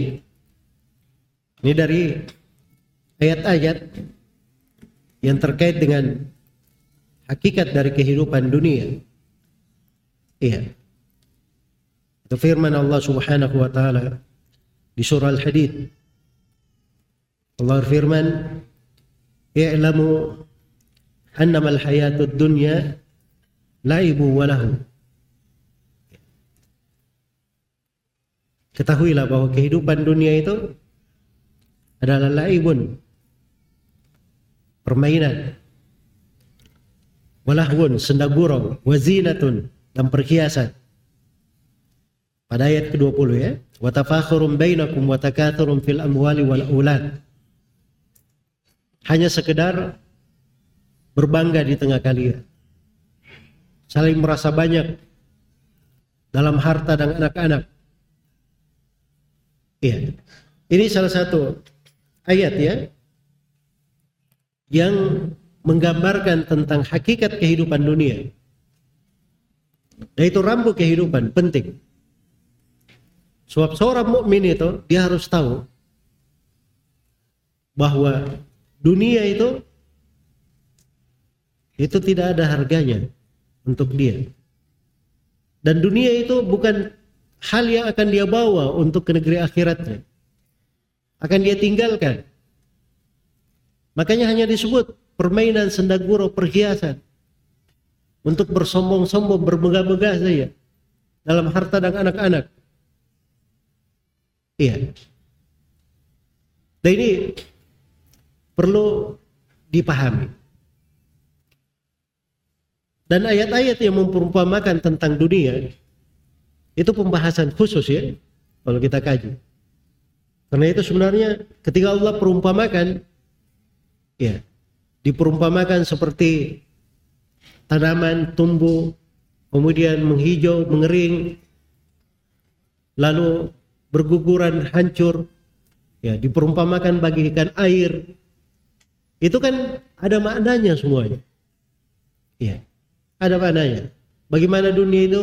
A: ini dari ayat-ayat yang terkait dengan hakikat dari kehidupan dunia. Iya. Itu firman Allah Subhanahu wa taala di surah Al-Hadid. Allah firman, "I'lamu annama al-hayatud dunya laibu wa lahu." Ketahuilah bahwa kehidupan dunia itu adalah laibun, permainan. Walahwun sendagurau wazinatun dan perhiasan. Pada ayat ke-20 ya. Wa tafakhurum bainakum wa takathurum fil amwali wal aulad. Hanya sekedar berbangga di tengah kalian. Saling merasa banyak dalam harta dan anak-anak. Iya. Ini salah satu ayat ya yang menggambarkan tentang hakikat kehidupan dunia. Yaitu rambu kehidupan penting. Sebab seorang mukmin itu dia harus tahu bahwa dunia itu itu tidak ada harganya untuk dia. Dan dunia itu bukan hal yang akan dia bawa untuk ke negeri akhiratnya. Akan dia tinggalkan. Makanya hanya disebut permainan sendaguro perhiasan untuk bersombong-sombong bermegah-megah saja dalam harta dan anak-anak. Iya. Dan ini perlu dipahami. Dan ayat-ayat yang memperumpamakan tentang dunia itu pembahasan khusus ya kalau kita kaji. Karena itu sebenarnya ketika Allah perumpamakan ya. Diperumpamakan seperti tanaman tumbuh kemudian menghijau mengering lalu berguguran hancur. Ya diperumpamakan bagikan air. Itu kan ada maknanya semuanya. Ya ada maknanya. Bagaimana dunia itu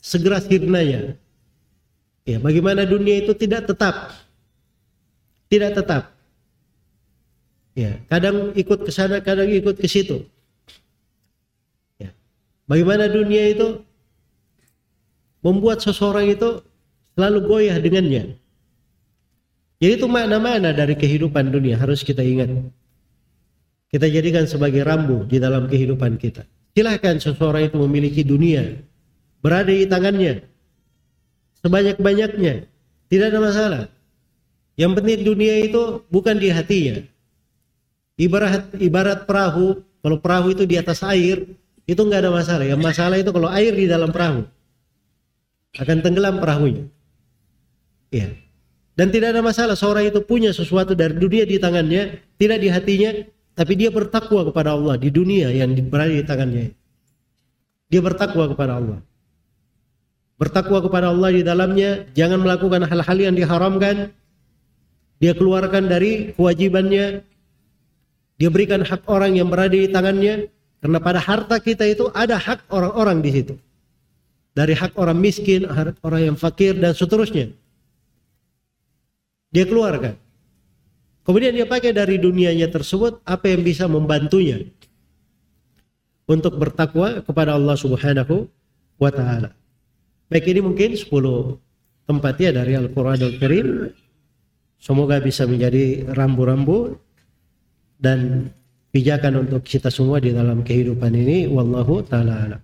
A: segera sirnanya? Ya bagaimana dunia itu tidak tetap? Tidak tetap Ya, kadang ikut ke sana, kadang ikut ke situ. Ya. Bagaimana dunia itu membuat seseorang itu selalu goyah dengannya. Jadi itu makna-makna dari kehidupan dunia harus kita ingat. Kita jadikan sebagai rambu di dalam kehidupan kita. Silahkan seseorang itu memiliki dunia berada di tangannya sebanyak-banyaknya, tidak ada masalah. Yang penting dunia itu bukan di hatinya, Ibarat ibarat perahu, kalau perahu itu di atas air, itu nggak ada masalah. Yang masalah itu kalau air di dalam perahu akan tenggelam perahunya. Ya. Dan tidak ada masalah seorang itu punya sesuatu dari dunia di tangannya, tidak di hatinya, tapi dia bertakwa kepada Allah di dunia yang berada di tangannya. Dia bertakwa kepada Allah. Bertakwa kepada Allah di dalamnya, jangan melakukan hal-hal yang diharamkan. Dia keluarkan dari kewajibannya, dia berikan hak orang yang berada di tangannya karena pada harta kita itu ada hak orang-orang di situ. Dari hak orang miskin, orang yang fakir dan seterusnya. Dia keluarkan. Kemudian dia pakai dari dunianya tersebut apa yang bisa membantunya untuk bertakwa kepada Allah Subhanahu wa taala. Baik ini mungkin 10 tempat ya dari Al-Qur'an Al-Karim. Semoga bisa menjadi rambu-rambu dan pijakan untuk kita semua di dalam kehidupan ini wallahu taala